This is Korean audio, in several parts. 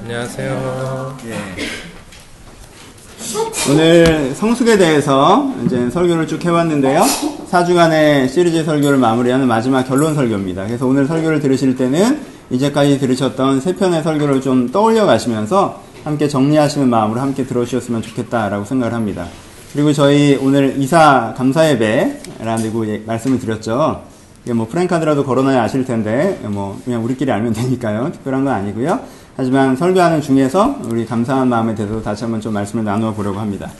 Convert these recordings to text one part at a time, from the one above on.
안녕하세요. 예. 오늘 성숙에 대해서 이제 설교를 쭉 해왔는데요. 4주간의 시리즈 설교를 마무리하는 마지막 결론 설교입니다. 그래서 오늘 설교를 들으실 때는 이제까지 들으셨던 세 편의 설교를 좀 떠올려 가시면서 함께 정리하시는 마음으로 함께 들어주셨으면 좋겠다라고 생각을 합니다. 그리고 저희 오늘 이사 감사 예배라고 예, 말씀을 드렸죠. 이게 뭐 프랭카드라도 걸어놔야 아실 텐데 뭐 그냥 우리끼리 알면 되니까요. 특별한 건 아니고요. 하지만 설교하는 중에서 우리 감사한 마음에 대해서 다시 한번 좀 말씀을 나누어 보려고 합니다.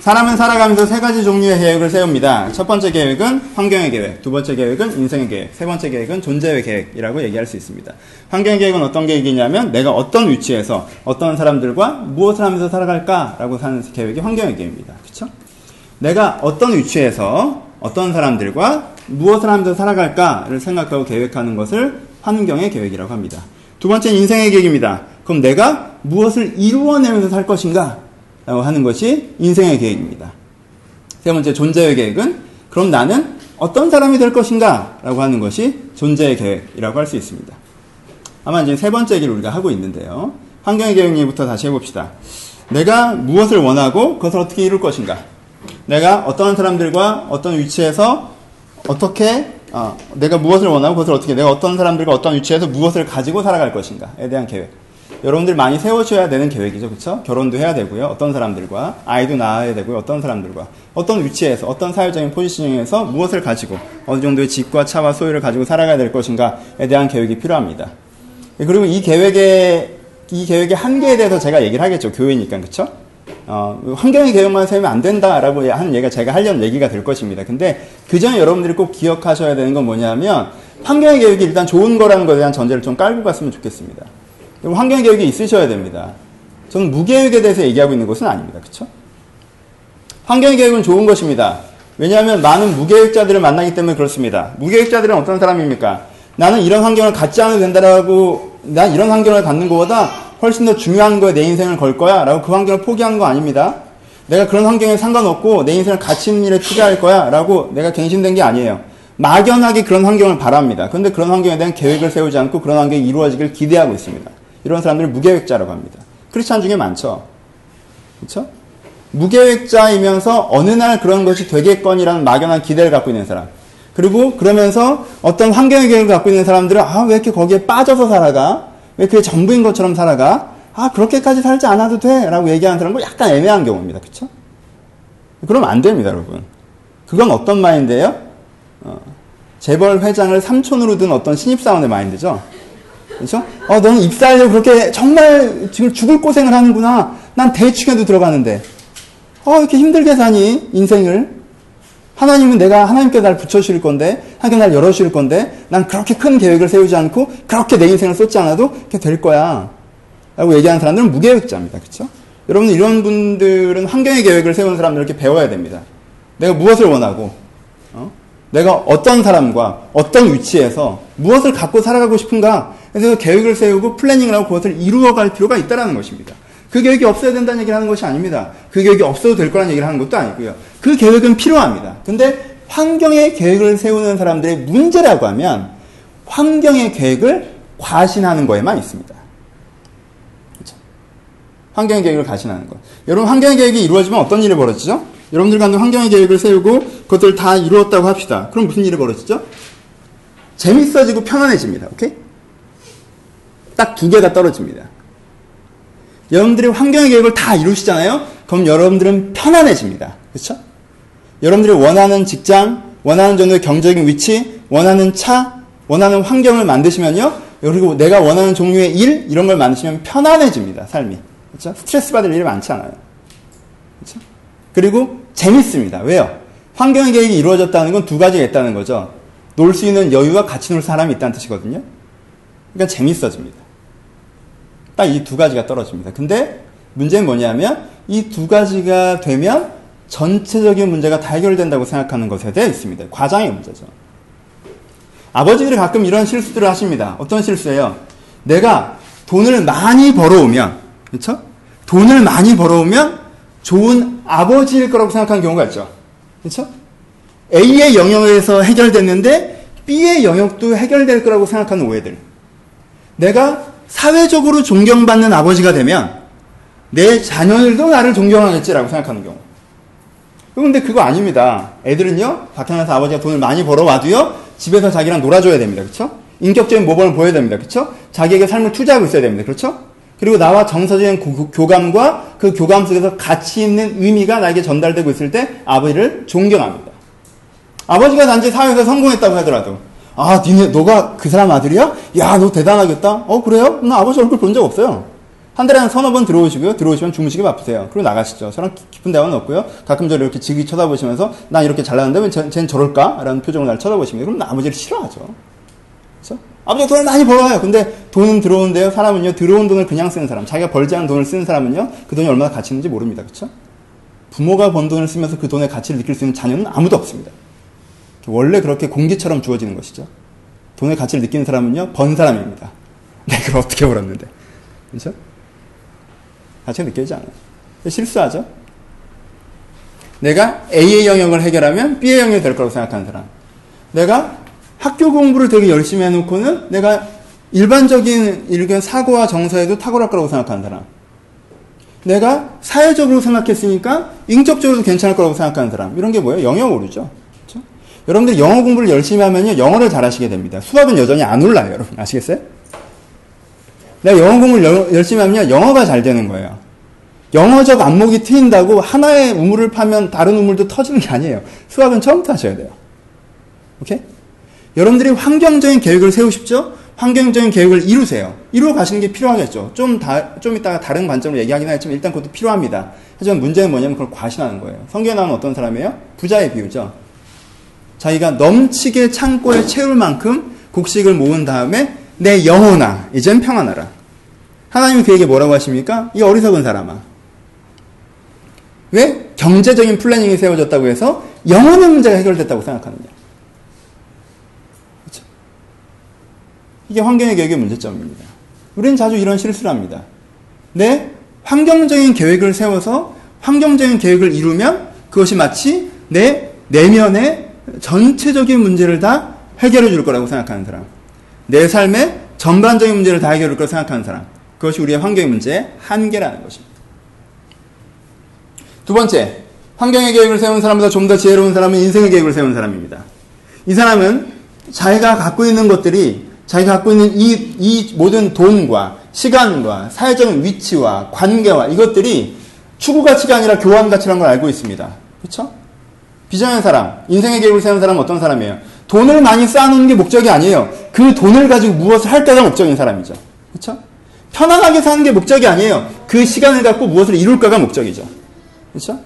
사람은 살아가면서 세 가지 종류의 계획을 세웁니다. 첫 번째 계획은 환경의 계획, 두 번째 계획은 인생의 계획, 세 번째 계획은 존재의 계획이라고 얘기할 수 있습니다. 환경의 계획은 어떤 계획이냐면 내가 어떤 위치에서 어떤 사람들과 무엇을 하면서 살아갈까라고 사는 계획이 환경의 계획입니다. 그렇죠? 내가 어떤 위치에서 어떤 사람들과 무엇을 하면서 살아갈까를 생각하고 계획하는 것을 환경의 계획이라고 합니다. 두 번째는 인생의 계획입니다. 그럼 내가 무엇을 이루어내면서 살 것인가? 라고 하는 것이 인생의 계획입니다. 세 번째, 존재의 계획은 그럼 나는 어떤 사람이 될 것인가? 라고 하는 것이 존재의 계획이라고 할 수 있습니다. 아마 이제 세 번째 얘기를 우리가 하고 있는데요. 환경의 계획부터 다시 해봅시다. 내가 무엇을 원하고 그것을 어떻게 이룰 것인가? 내가 어떤 사람들과 어떤 위치에서 어떻게 어, 내가 무엇을 원하고 그것을 어떻게 내가 어떤 사람들과 어떤 위치에서 무엇을 가지고 살아갈 것인가에 대한 계획. 여러분들 많이 세워줘야 되는 계획이죠, 그렇죠? 결혼도 해야 되고요. 어떤 사람들과 아이도 낳아야 되고요. 어떤 사람들과 어떤 위치에서 어떤 사회적인 포지셔닝에서 무엇을 가지고 어느 정도의 집과 차와 소유를 가지고 살아가야 될 것인가에 대한 계획이 필요합니다. 그리고 이 계획의 이 계획의 한계에 대해서 제가 얘기를 하겠죠. 교회니까 그렇죠? 어, 환경의 계획만 세우면 안 된다라고 하는 얘기가 제가 하려는 얘기가 될 것입니다. 근데 그 전에 여러분들이 꼭 기억하셔야 되는 건 뭐냐면 환경의 계획이 일단 좋은 거라는 것에 대한 전제를 좀 깔고 갔으면 좋겠습니다. 환경의 계획이 있으셔야 됩니다. 저는 무계획에 대해서 얘기하고 있는 것은 아닙니다. 그렇죠? 환경의 계획은 좋은 것입니다. 왜냐하면 많은 무계획자들을 만나기 때문에 그렇습니다. 무계획자들은 어떤 사람입니까? 나는 이런 환경을 갖지 않아도 된다라고 난 이런 환경을 갖는 것보다 훨씬 더 중요한 거에 내 인생을 걸 거야 라고 그 환경을 포기한 거 아닙니다. 내가 그런 환경에 상관없고 내 인생을 가치 있는 일에 투자할 거야 라고 내가 갱신된 게 아니에요. 막연하게 그런 환경을 바랍니다. 그런데 그런 환경에 대한 계획을 세우지 않고 그런 환경이 이루어지길 기대하고 있습니다. 이런 사람들을 무계획자라고 합니다. 크리스찬 중에 많죠. 그렇죠? 무계획자이면서 어느 날 그런 것이 되겠거니라는 막연한 기대를 갖고 있는 사람. 그리고 그러면서 어떤 환경의 계획을 갖고 있는 사람들은 아, 왜 이렇게 거기에 빠져서 살아가? 왜 그게 전부인 것처럼 살아가? 아, 그렇게까지 살지 않아도 돼? 라고 얘기하는 사람은 약간 애매한 경우입니다. 그쵸? 그러면 안 됩니다, 여러분. 그건 어떤 마인드예요? 어, 재벌 회장을 삼촌으로 둔 어떤 신입사원의 마인드죠? 그렇죠? 어, 너는 입사하려고 그렇게 정말 지금 죽을 고생을 하는구나. 난 대충해도 들어가는데. 어, 이렇게 힘들게 사니, 인생을. 하나님은 내가 하나님께 날 붙여주실 건데, 하나님께 날 열어주실 건데, 난 그렇게 큰 계획을 세우지 않고, 그렇게 내 인생을 쏟지 않아도, 이렇게 될 거야. 라고 얘기하는 사람들은 무계획자입니다. 그쵸? 여러분, 이런 분들은 환경의 계획을 세우는 사람들 이렇게 배워야 됩니다. 내가 무엇을 원하고, 어? 내가 어떤 사람과 어떤 위치에서 무엇을 갖고 살아가고 싶은가, 그래서 계획을 세우고 플래닝을 하고 그것을 이루어갈 필요가 있다는 것입니다. 그 계획이 없어야 된다는 얘기를 하는 것이 아닙니다. 그 계획이 없어도 될 거라는 얘기를 하는 것도 아니고요. 그 계획은 필요합니다. 근데 환경의 계획을 세우는 사람들의 문제라고 하면 환경의 계획을 과신하는 거에만 있습니다. 그렇죠? 환경의 계획을 과신하는 것. 여러분 환경의 계획이 이루어지면 어떤 일이 벌어지죠? 여러분들 간에 환경의 계획을 세우고 그것을 다 이루었다고 합시다. 그럼 무슨 일이 벌어지죠? 재밌어지고 편안해집니다. 오케이? 딱 두 개가 떨어집니다. 여러분들이 환경의 계획을 다 이루시잖아요? 그럼 여러분들은 편안해집니다. 그렇죠? 여러분들이 원하는 직장, 원하는 정도의 경제적인 위치, 원하는 차, 원하는 환경을 만드시면요. 그리고 내가 원하는 종류의 일, 이런 걸 만드시면 편안해집니다. 삶이. 그렇죠? 스트레스 받을 일이 많지 않아요. 그렇죠? 그리고 재밌습니다. 왜요? 환경의 계획이 이루어졌다는 건 두 가지가 있다는 거죠. 놀 수 있는 여유와 같이 놀 사람이 있다는 뜻이거든요. 그러니까 재밌어집니다. 딱 이 두 가지가 떨어집니다. 근데 문제는 뭐냐면 이 두 가지가 되면 전체적인 문제가 다 해결된다고 생각하는 것에 대해 있습니다. 과장의 문제죠. 아버지들이 가끔 이런 실수들을 하십니다. 어떤 실수예요? 내가 돈을 많이 벌어오면, 그렇죠? 돈을 많이 벌어오면 좋은 아버지일 거라고 생각하는 경우가 있죠. 그렇죠? A의 영역에서 해결됐는데 B의 영역도 해결될 거라고 생각하는 오해들. 내가 사회적으로 존경받는 아버지가 되면 내 자녀들도 나를 존경하겠지라고 생각하는 경우. 그런데 그거 아닙니다. 애들은요, 나가서 아버지가 돈을 많이 벌어와도요, 집에서 자기랑 놀아줘야 됩니다. 그쵸? 인격적인 모범을 보여야 됩니다. 그쵸? 자기에게 삶을 투자하고 있어야 됩니다. 그렇죠? 그리고 나와 정서적인 교감과 그 교감 속에서 가치 있는 의미가 나에게 전달되고 있을 때 아버지를 존경합니다. 아버지가 단지 사회에서 성공했다고 하더라도 아, 니네, 너가 그 사람 아들이야? 야, 너 대단하겠다? 어, 그래요? 나 아버지 얼굴 본 적 없어요. 한 달에 한 서너 번 들어오시고요. 들어오시면 주무시기 바쁘세요. 그리고 나가시죠. 저랑 깊은 대화는 없고요. 가끔 저를 이렇게 지기 쳐다보시면서 난 이렇게 잘나는데 왜 쟤 는 저럴까? 라는 표정을 날 쳐다보십니다. 그럼 아버지를 싫어하죠. 그렇죠? 아버지가 돈을 많이 벌어와요. 근데 돈은 들어오는데요. 사람은요. 들어온 돈을 그냥 쓰는 사람. 자기가 벌지 않은 돈을 쓰는 사람은요. 그 돈이 얼마나 가치 있는지 모릅니다. 그렇죠? 부모가 번 돈을 쓰면서 그 돈의 가치를 느낄 수 있는 자녀는 아무도 없습니다. 원래 그렇게 공기처럼 주어지는 것이죠. 돈의 가치를 느끼는 사람은요, 번 사람입니다. 내가 어떻게 벌었는데. 그렇죠? 가치가 느껴지지 않아요. 실수하죠? 내가 A의 영역을 해결하면 B의 영역이 될 거라고 생각하는 사람. 내가 학교 공부를 되게 열심히 해놓고는 내가 일반적인 일견 사고와 정서에도 탁월할 거라고 생각하는 사람. 내가 사회적으로 생각했으니까 인격적으로도 괜찮을 거라고 생각하는 사람. 이런 게 뭐예요? 영역 오류죠. 여러분들 영어 공부를 열심히 하면요, 영어를 잘하시게 됩니다. 수학은 여전히 안 올라요, 여러분. 아시겠어요? 내가 영어 공부를 여, 열심히 하면 영어가 잘 되는 거예요. 영어적 안목이 트인다고 하나의 우물을 파면 다른 우물도 터지는 게 아니에요. 수학은 처음부터 하셔야 돼요. 오케이? 여러분들이 환경적인 계획을 세우십시오. 환경적인 계획을 이루세요. 이루어 가시는 게 필요하겠죠. 좀 다, 좀 이따가 다른 관점으로 얘기하긴 하겠지만 일단 그것도 필요합니다. 하지만 문제는 뭐냐면 그걸 과신하는 거예요. 성경에 나오는 어떤 사람이에요? 부자의 비유죠. 자기가 넘치게 창고에 채울 만큼 곡식을 모은 다음에 내 영혼아 이젠 평안하라. 하나님은 그에게 뭐라고 하십니까? 이 어리석은 사람아. 왜 경제적인 플래닝이 세워졌다고 해서 영혼의 문제가 해결됐다고 생각하느냐? 그렇죠? 이게 환경의 계획의 문제점입니다. 우리는 자주 이런 실수를 합니다. 내 환경적인 계획을 세워서 환경적인 계획을 이루면 그것이 마치 내 내면의 전체적인 문제를 다 해결해 줄 거라고 생각하는 사람. 내 삶의 전반적인 문제를 다 해결할 거라고 생각하는 사람. 그것이 우리의 환경의 문제의 한계라는 것입니다. 두 번째, 환경의 계획을 세운 사람보다 좀 더 지혜로운 사람은 인생의 계획을 세운 사람입니다. 이 사람은 자기가 갖고 있는 것들이 자기가 갖고 있는 이, 이 모든 돈과 시간과 사회적인 위치와 관계와 이것들이 추구 가치가 아니라 교환 가치라는 걸 알고 있습니다. 그렇죠? 비전의 사람, 인생의 계획을 세운 사람은 어떤 사람이에요? 돈을 많이 쌓아놓는 게 목적이 아니에요. 그 돈을 가지고 무엇을 할 때가 목적인 사람이죠. 그렇죠? 편안하게 사는 게 목적이 아니에요. 그 시간을 갖고 무엇을 이룰까가 목적이죠. 그렇죠?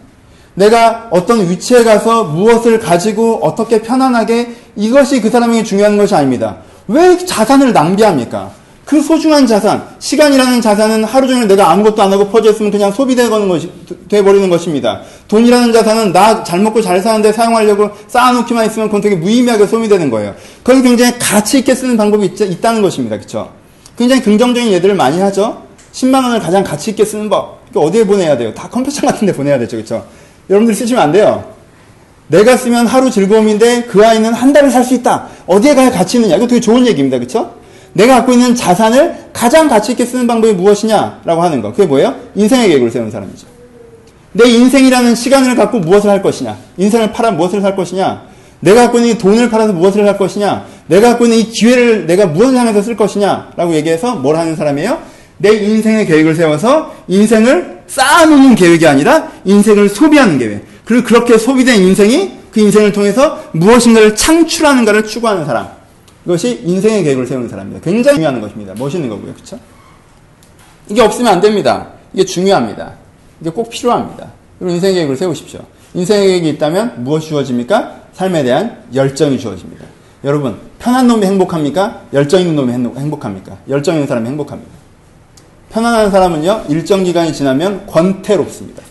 내가 어떤 위치에 가서 무엇을 가지고 어떻게 편안하게 이것이 그 사람에게 중요한 것이 아닙니다. 왜 자산을 낭비합니까? 그 소중한 자산, 시간이라는 자산은 하루 종일 내가 아무것도 안 하고 퍼져 있으면 그냥 소비되는 것이, 돼버리는 것입니다. 돈이라는 자산은 나 잘 먹고 잘 사는데 사용하려고 쌓아놓기만 있으면 그건 되게 무의미하게 소비되는 거예요. 그걸 굉장히 가치 있게 쓰는 방법이 있, 다는 것입니다. 그쵸? 굉장히 긍정적인 예들을 많이 하죠? 10만원을 가장 가치 있게 쓰는 법. 어디에 보내야 돼요? 다 컴퓨터 같은 데 보내야 되죠. 그쵸? 여러분들이 쓰시면 안 돼요. 내가 쓰면 하루 즐거움인데 그 아이는 한 달을 살 수 있다. 어디에 가야 가치 있느냐. 이거 되게 좋은 얘기입니다. 그쵸? 내가 갖고 있는 자산을 가장 가치 있게 쓰는 방법이 무엇이냐라고 하는 거. 그게 뭐예요? 인생의 계획을 세우는 사람이죠. 내 인생이라는 시간을 갖고 무엇을 할 것이냐? 인생을 팔아 무엇을 살 것이냐? 내가 갖고 있는 이 돈을 팔아서 무엇을 할 것이냐? 내가 갖고 있는 이 기회를 내가 무엇을 향해서 쓸 것이냐? 라고 얘기해서 뭘 하는 사람이에요? 내 인생의 계획을 세워서 인생을 쌓아놓는 계획이 아니라 인생을 소비하는 계획. 그리고 그렇게 소비된 인생이 그 인생을 통해서 무엇인가를 창출하는가를 추구하는 사람. 이것이 인생의 계획을 세우는 사람입니다. 굉장히 중요한 것입니다. 멋있는 거고요. 그렇죠? 이게 없으면 안 됩니다. 이게 중요합니다. 이게 꼭 필요합니다. 그리고 인생의 계획을 세우십시오. 인생의 계획이 있다면 무엇이 주어집니까? 삶에 대한 열정이 주어집니다. 여러분, 편한 놈이 행복합니까? 열정 있는 놈이 행복합니까? 열정 있는 사람이 행복합니다. 편안한 사람은요, 일정 기간이 지나면 권태롭습니다.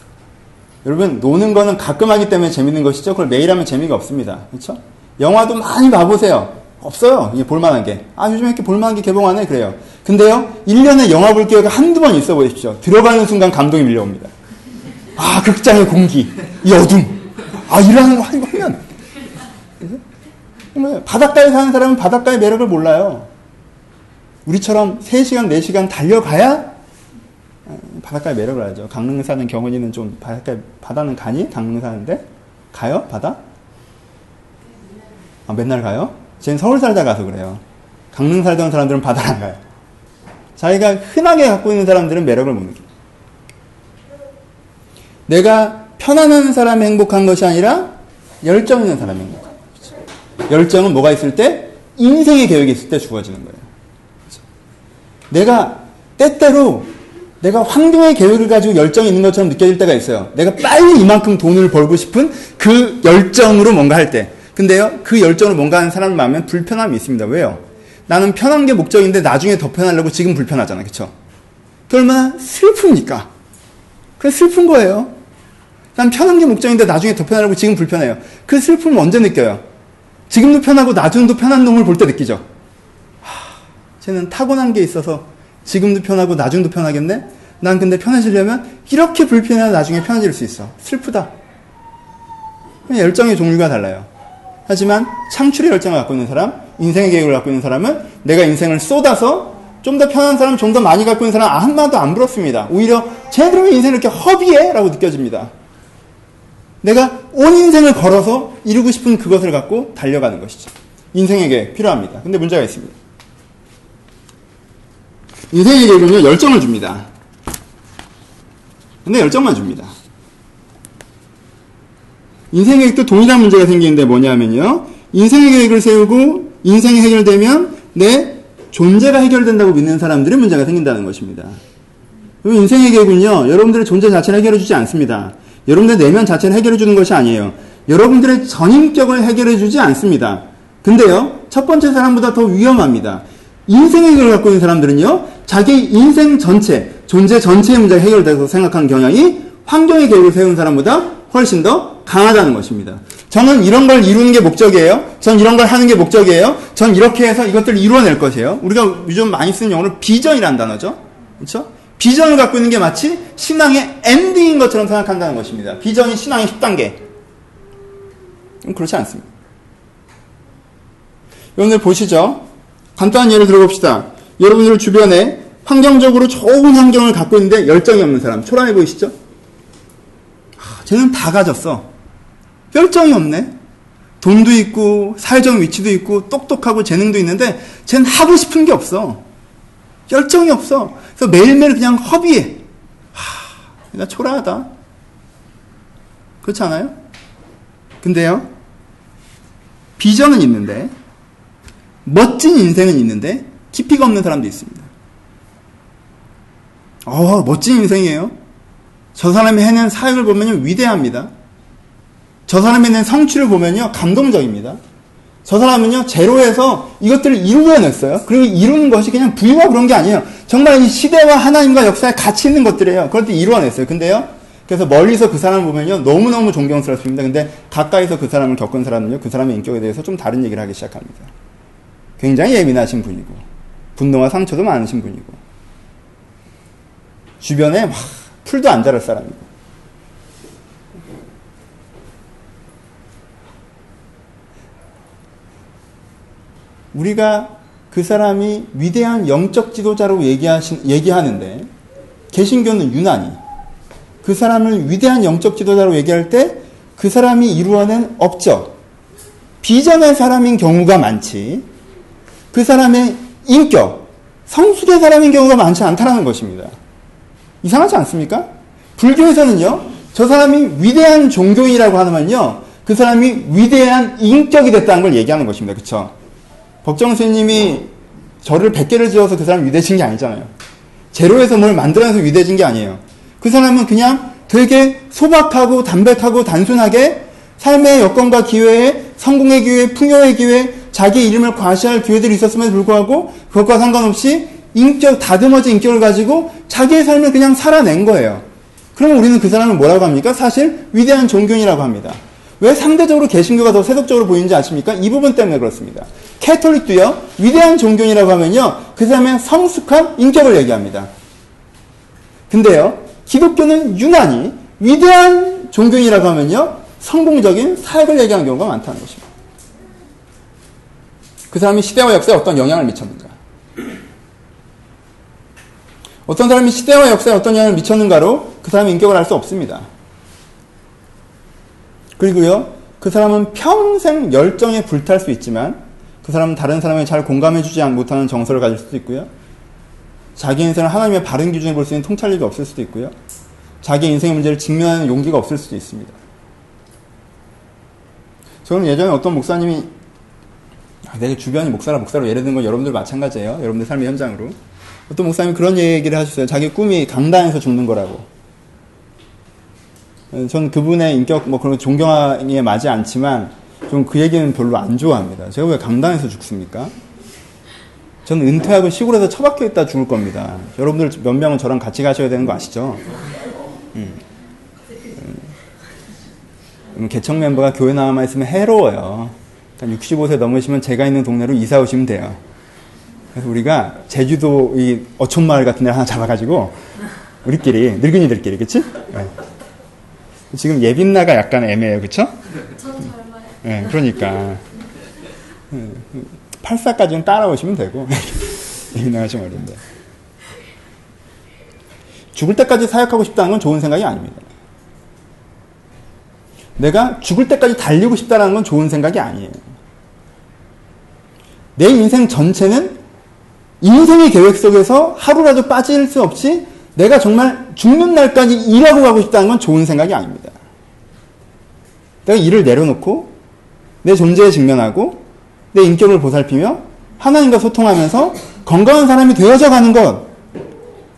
여러분, 노는 거는 가끔 하기 때문에 재밌는 것이죠. 그걸 매일 하면 재미가 없습니다. 그렇죠? 영화도 많이 봐보세요. 없어요. 이게 볼만한 게. 아, 요즘에 이렇게 볼만한 게 개봉하네? 그래요. 근데요, 1년에 영화 볼 기회가 한두 번 있어 보십시오. 들어가는 순간 감동이 밀려옵니다. 아, 극장의 공기, 이 어둠. 아, 이러는 거 하면. 바닷가에 사는 사람은 바닷가의 매력을 몰라요. 우리처럼 3시간, 4시간 달려가야 어, 바닷가에 매력을 알죠. 강릉 사는 경원이는 좀 바닷가 바다는 가니? 강릉 사는데? 가요? 바다? 아, 맨날 가요? 쟤는 서울 살다 가서 그래요. 강릉 살던 사람들은 바다를 안 가요. 자기가 흔하게 갖고 있는 사람들은 매력을 못 느껴요. 내가 편안한 사람이 행복한 것이 아니라 열정 있는 사람이 행복한 거죠. 열정은 뭐가 있을 때? 인생의 계획이 있을 때 주어지는 거예요. 그렇죠? 내가 때때로 내가 환경의 계획을 가지고 열정이 있는 것처럼 느껴질 때가 있어요. 내가 빨리 이만큼 돈을 벌고 싶은 그 열정으로 뭔가 할 때. 근데요, 그 열정으로 뭔가 하는 사람을 만나면 불편함이 있습니다. 왜요? 나는 편한 게 목적인데 나중에 더 편하려고 지금 불편하잖아. 그쵸? 그 얼마나 슬픕니까? 그 슬픈 거예요. 난 편한 게 목적인데 나중에 더 편하려고 지금 불편해요. 그 슬픔을 언제 느껴요? 지금도 편하고 나중에도 편한 놈을 볼 때 느끼죠. 하, 쟤는 타고난 게 있어서 지금도 편하고 나중도 편하겠네? 난 근데 편해지려면 이렇게 불편해야 나중에 편해질 수 있어. 슬프다. 열정의 종류가 달라요. 하지만 창출의 열정을 갖고 있는 사람, 인생의 계획을 갖고 있는 사람은 내가 인생을 쏟아서 좀 더 편한 사람, 좀 더 많이 갖고 있는 사람 한마도 안 부럽습니다. 오히려 쟤들은 인생을 이렇게 허비해? 라고 느껴집니다. 내가 온 인생을 걸어서 이루고 싶은 그것을 갖고 달려가는 것이죠. 인생에게 필요합니다. 근데 문제가 있습니다. 인생의 계획은요, 열정을 줍니다. 근데 열정만 줍니다. 인생의 계획도 동일한 문제가 생기는데 뭐냐면요. 인생의 계획을 세우고 인생이 해결되면 내 존재가 해결된다고 믿는 사람들의 문제가 생긴다는 것입니다. 인생의 계획은요, 여러분들의 존재 자체를 해결해주지 않습니다. 여러분들의 내면 자체를 해결해주는 것이 아니에요. 여러분들의 전인격을 해결해주지 않습니다. 근데요, 첫 번째 사람보다 더 위험합니다. 인생의 계획을 갖고 있는 사람들은요, 자기 인생 전체, 존재 전체의 문제가 해결돼서 생각하는 경향이 환경의 계획을 세운 사람보다 훨씬 더 강하다는 것입니다. 저는 이런 걸 이루는 게 목적이에요. 전 이런 걸 하는 게 목적이에요. 전 이렇게 해서 이것들을 이루어낼 것이에요. 우리가 요즘 많이 쓰는 용어로 비전이라는 단어죠. 그렇죠? 비전을 갖고 있는 게 마치 신앙의 엔딩인 것처럼 생각한다는 것입니다. 비전이 신앙의 10단계. 그렇지 않습니다. 여러분들 보시죠. 간단한 예를 들어봅시다. 여러분들 주변에 환경적으로 좋은 환경을 갖고 있는데 열정이 없는 사람. 초라해 보이시죠? 아, 쟤는 다 가졌어. 열정이 없네. 돈도 있고, 사회적 위치도 있고, 똑똑하고 재능도 있는데, 쟤는 하고 싶은 게 없어. 열정이 없어. 그래서 매일매일 그냥 허비해. 하, 나 초라하다. 그렇지 않아요? 근데요, 비전은 있는데, 멋진 인생은 있는데, 깊이가 없는 사람도 있습니다. 어, 멋진 인생이에요. 저 사람이 해낸 사역을 보면 위대합니다. 저 사람이 낸 성취를 보면요, 감동적입니다. 저 사람은요, 제로에서 이것들을 이루어냈어요. 그리고 이루는 것이 그냥 부유와 그런 게 아니에요. 정말 이 시대와 하나님과 역사에 같이 있는 것들이에요. 그걸 또 이루어냈어요. 근데요, 그래서 멀리서 그 사람을 보면요, 너무너무 존경스럽습니다. 근데 가까이서 그 사람을 겪은 사람은요, 그 사람의 인격에 대해서 좀 다른 얘기를 하기 시작합니다. 굉장히 예민하신 분이고, 분노와 상처도 많으신 분이고, 주변에 막 풀도 안 자랄 사람이고, 우리가 그 사람이 위대한 영적 지도자라고 얘기하신, 얘기하는데, 개신교는 유난히 그 사람을 위대한 영적 지도자라고 얘기할 때 그 사람이 이루어낸 업적, 비전의 사람인 경우가 많지, 그 사람의 인격, 성숙의 사람인 경우가 많지 않다는 것입니다. 이상하지 않습니까? 불교에서는요, 저 사람이 위대한 종교인이라고 하면요, 그 사람이 위대한 인격이 됐다는 걸 얘기하는 것입니다. 그쵸? 법정 스님이 절을 100개를 지어서 그 사람 위대해진 게 아니잖아요. 제로에서 뭘 만들어내서 위대해진 게 아니에요. 그 사람은 그냥 되게 소박하고 담백하고 단순하게 삶의 여건과 기회에 성공의 기회, 풍요의 기회, 자기 이름을 과시할 기회들이 있었음에도 불구하고 그것과 상관없이 인격, 다듬어진 인격을 가지고 자기의 삶을 그냥 살아낸 거예요. 그러면 우리는 그 사람을 뭐라고 합니까? 사실 위대한 종교인이라고 합니다. 왜 상대적으로 개신교가 더 세속적으로 보이는지 아십니까? 이 부분 때문에 그렇습니다. 캐톨릭도요, 위대한 종교인이라고 하면요, 그 사람의 성숙한 인격을 얘기합니다. 근데요, 기독교는 유난히 위대한 종교인이라고 하면요, 성공적인 사역을 얘기하는 경우가 많다는 것입니다. 그 사람이 시대와 역사에 어떤 영향을 미쳤는가. 어떤 사람이 시대와 역사에 어떤 영향을 미쳤는가로 그 사람의 인격을 알 수 없습니다. 그리고요, 그 사람은 평생 열정에 불탈 수 있지만 그 사람은 다른 사람에게 잘 공감해주지 못하는 정서를 가질 수도 있고요. 자기 인생을 하나님의 바른 기준에 볼수 있는 통찰력이 없을 수도 있고요. 자기 인생의 문제를 직면하는 용기가 없을 수도 있습니다. 저는 예전에 어떤 목사님이 아, 내 주변이 목사라 목사로 예를 든 건 여러분들 마찬가지예요. 여러분들 삶의 현장으로. 어떤 목사님이 그런 얘기를 하셨어요. 자기 꿈이 강단에서 죽는 거라고. 전 그분의 인격 뭐 그런 존경에 맞지 않지만 좀 그 얘기는 별로 안 좋아합니다. 제가 왜 강단에서 죽습니까? 저는 은퇴하고 시골에서 처박혀 있다 죽을 겁니다. 여러분들 몇 명은 저랑 같이 가셔야 되는 거 아시죠? 음. 음, 개척 멤버가 교회 나와만 있으면 해로워요. 65세 넘으시면 제가 있는 동네로 이사 오시면 돼요. 그래서 우리가 제주도 이 어촌마을 같은 데 하나 잡아가지고 우리끼리 늙은이들끼리 그치? 네. 지금 예빈나가 약간 애매해요 그쵸? 네, 그러니까 84까지는 따라오시면 되고 예빈나가 좀 어린데 죽을 때까지 사역하고 싶다는 건 좋은 생각이 아닙니다. 내가 죽을 때까지 달리고 싶다는 건 좋은 생각이 아니에요. 내 인생 전체는 인생의 계획 속에서 하루라도 빠질 수 없이 내가 정말 죽는 날까지 일하고 가고 싶다는 건 좋은 생각이 아닙니다. 내가 일을 내려놓고 내 존재에 직면하고 내 인격을 보살피며 하나님과 소통하면서 건강한 사람이 되어져 가는 것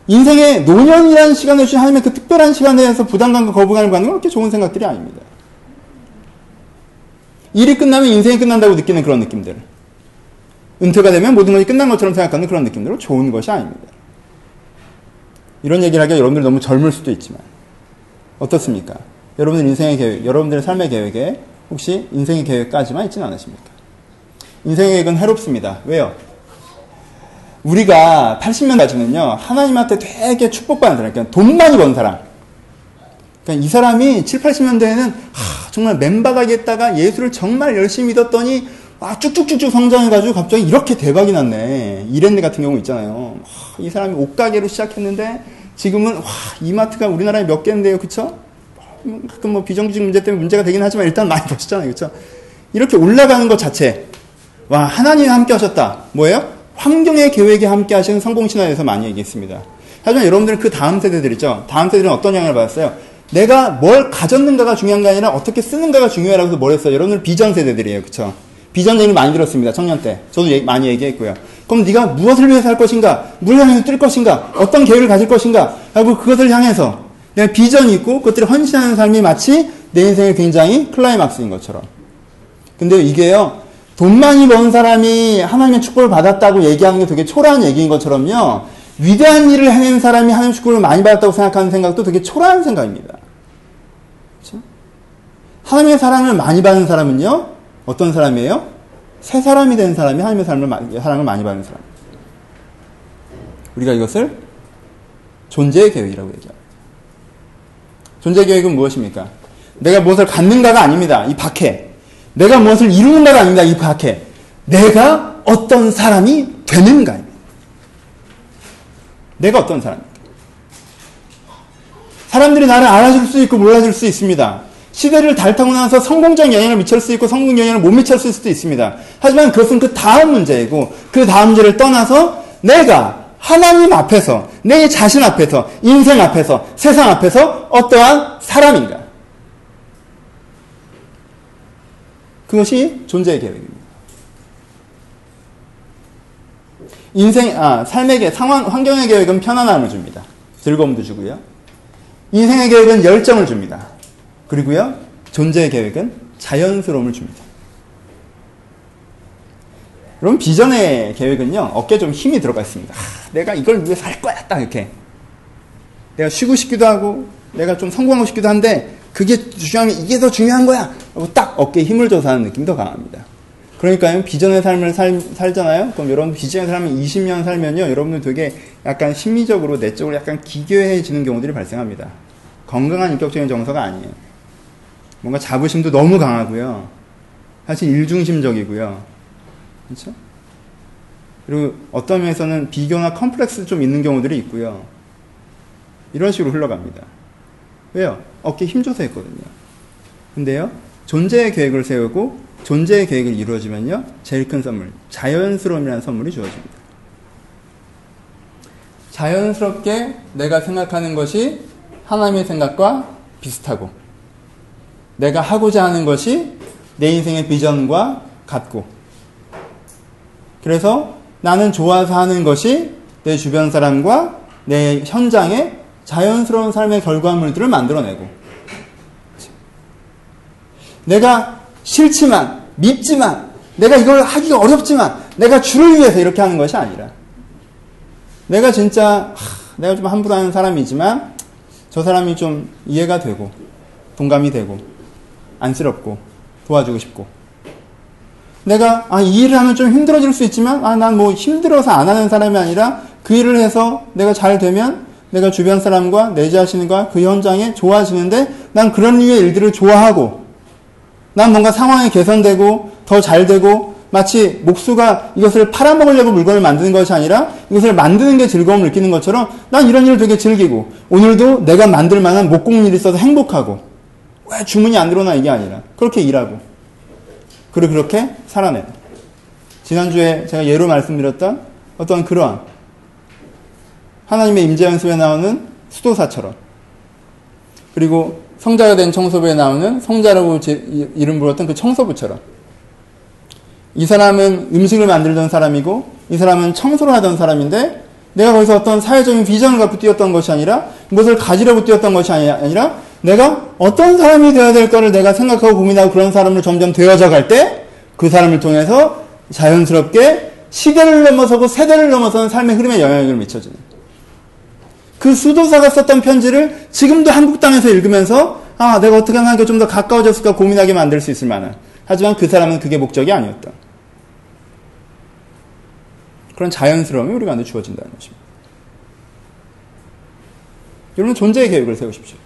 인생의 노년이라는 시간을 주신 하나님의 그 특별한 시간에 대해서 부담감과 거부감을 갖는 건 그렇게 좋은 생각들이 아닙니다. 일이 끝나면 인생이 끝난다고 느끼는 그런 느낌들. 은퇴가 되면 모든 것이 끝난 것처럼 생각하는 그런 느낌들은 좋은 것이 아닙니다. 이런 얘기를 하기가 여러분들 너무 젊을 수도 있지만 어떻습니까? 여러분들 인생의 계획, 여러분들의 삶의 계획에 혹시 인생의 계획까지만 있지는 않으십니까? 인생의 계획은 해롭습니다. 왜요? 우리가 80년까지는요, 하나님한테 되게 축복받는 사람, 그러니까 돈 많이 버는 사람. 그러니까 이 사람이 7, 80년대에는 하, 정말 맨바닥에 있다가 예수를 정말 열심히 믿었더니 아, 쭉쭉쭉쭉 성장해가지고 갑자기 이렇게 대박이 났네. 이랜드 같은 경우 있잖아요. 하, 이 사람이 옷가게로 시작했는데 지금은 와, 이마트가 우리나라에 몇 개인데요, 그쵸? 가끔 뭐 비정규직 문제 때문에 문제가 되긴 하지만 일단 많이 버셨잖아요, 그쵸? 이렇게 올라가는 것 자체. 와, 하나님이 함께 하셨다. 뭐예요? 환경의 계획에 함께 하시는 성공신화에 대해서 많이 얘기했습니다. 하지만 여러분들은 그 다음 세대들 있죠? 다음 세대들은 어떤 영향을 받았어요? 내가 뭘 가졌는가가 중요한 게 아니라 어떻게 쓰는가가 중요하라고 해서 뭘 했어요? 여러분들 비전 세대들이에요. 그쵸? 비전 얘기 많이 들었습니다. 청년 때. 저도 얘기, 많이 얘기했고요. 그럼 네가 무엇을 위해서 할 것인가? 뭘 향해서 뛸 것인가? 어떤 계획을 가질 것인가? 하고 그것을 향해서 내가 비전이 있고 그것들을 헌신하는 삶이 마치 내 인생의 굉장히 클라이막스인 것처럼. 근데 이게요. 돈 많이 번 사람이 하나님의 축복을 받았다고 얘기하는 게 되게 초라한 얘기인 것처럼요. 위대한 일을 해낸 사람이 하나님의 축복을 많이 받았다고 생각하는 생각도 되게 초라한 생각입니다. 그렇죠? 하나님의 사랑을 많이 받는 사람은요. 어떤 사람이에요? 새 사람이 된 사람이 하나님의 사랑을, 사랑을 많이 받는 사람. 우리가 이것을 존재의 계획이라고 얘기합니다. 존재 계획은 무엇입니까? 내가 무엇을 갖는가가 아닙니다. 이 밖에. 내가 무엇을 이루는가가 아닙니다. 이 밖에. 내가 어떤 사람이 되는가입니다. 내가 어떤 사람입니까? 사람들이 나를 알아줄 수 있고 몰라줄 수 있습니다. 시대를 달타고 나서 성공적 영향을 미칠 수 있고 성공 영향을 못 미쳤을 수도 있습니다. 하지만 그것은 그 다음 문제이고 그 다음 문제를 떠나서 내가 하나님 앞에서 내 자신 앞에서 인생 앞에서 세상 앞에서 어떠한 사람인가 그것이 존재의 계획입니다. 인생, 아, 계 상황, 환경의 계획은 편안함을 줍니다. 즐거움도 주고요. 인생의 계획은 열정을 줍니다. 그리고요, 존재의 계획은 자연스러움을 줍니다. 그럼 비전의 계획은요, 어깨에 좀 힘이 들어가 있습니다. 아, 내가 이걸 위해서 할 거야! 딱 이렇게. 내가 쉬고 싶기도 하고, 내가 좀 성공하고 싶기도 한데, 그게 중요한 게 이게 더 중요한 거야! 하고 딱 어깨에 힘을 줘서 하는 느낌이 더 강합니다. 그러니까요, 비전의 삶을 살, 살잖아요? 그럼 여러분 비전의 삶을 20년 살면요, 여러분들 되게 약간 심리적으로, 내적으로 약간 기괴해지는 경우들이 발생합니다. 건강한 인격적인 정서가 아니에요. 뭔가 자부심도 너무 강하고요. 사실 일중심적이고요. 그렇죠? 그리고 어떤 면에서는 비교나 컴플렉스 좀 있는 경우들이 있고요. 이런 식으로 흘러갑니다. 왜요? 어깨 힘줘서 했거든요. 근데요, 존재의 계획을 세우고 존재의 계획을 이루어지면요, 제일 큰 선물, 자연스러움이라는 선물이 주어집니다. 자연스럽게 내가 생각하는 것이 하나님의 생각과 비슷하고, 내가 하고자 하는 것이 내 인생의 비전과 같고, 그래서 나는 좋아서 하는 것이 내 주변 사람과 내 현장에 자연스러운 삶의 결과물들을 만들어내고, 내가 싫지만, 밉지만, 내가 이걸 하기가 어렵지만, 내가 주를 위해서 이렇게 하는 것이 아니라, 내가 진짜, 하, 내가 좀 함부로 하는 사람이지만, 저 사람이 좀 이해가 되고, 동감이 되고, 안쓰럽고, 도와주고 싶고, 내가, 아, 이 일을 하면 좀 힘들어질 수 있지만, 아, 난 뭐 힘들어서 안 하는 사람이 아니라, 그 일을 해서 내가 잘 되면, 내가 주변 사람과 내 자신과 그 현장에 좋아지는데, 난 그런 류의 일들을 좋아하고, 난 뭔가 상황이 개선되고 더 잘 되고 마치 목수가 이것을 팔아먹으려고 물건을 만드는 것이 아니라 이것을 만드는 게 즐거움을 느끼는 것처럼 난 이런 일을 되게 즐기고 오늘도 내가 만들 만한 목공일이 있어서 행복하고 왜 주문이 안 들어오나 이게 아니라 그렇게 일하고 그리고 그렇게 살아내. 지난주에 제가 예로 말씀드렸던 어떤 그러한 하나님의 임재 연습에 나오는 수도사처럼 그리고 성자가 된 청소부에 나오는 성자라고 이름 불었던 그 청소부처럼 이 사람은 음식을 만들던 사람이고 이 사람은 청소를 하던 사람인데 내가 거기서 어떤 사회적인 비전을 갖고 뛰었던 것이 아니라 무엇을 가지려고 뛰었던 것이 아니라 내가 어떤 사람이 되어야 될까를 내가 생각하고 고민하고 그런 사람으로 점점 되어져 갈 때 그 사람을 통해서 자연스럽게 시대를 넘어서고 세대를 넘어서는 삶의 흐름에 영향을 미쳐주는 그 수도사가 썼던 편지를 지금도 한국 땅에서 읽으면서 아 내가 어떻게 하면 좀더 가까워졌을까 고민하게 만들 수 있을 만한 하지만 그 사람은 그게 목적이 아니었다. 그런 자연스러움이 우리 가운데 주어진다는 것입니다. 여러분 존재의 계획을 세우십시오.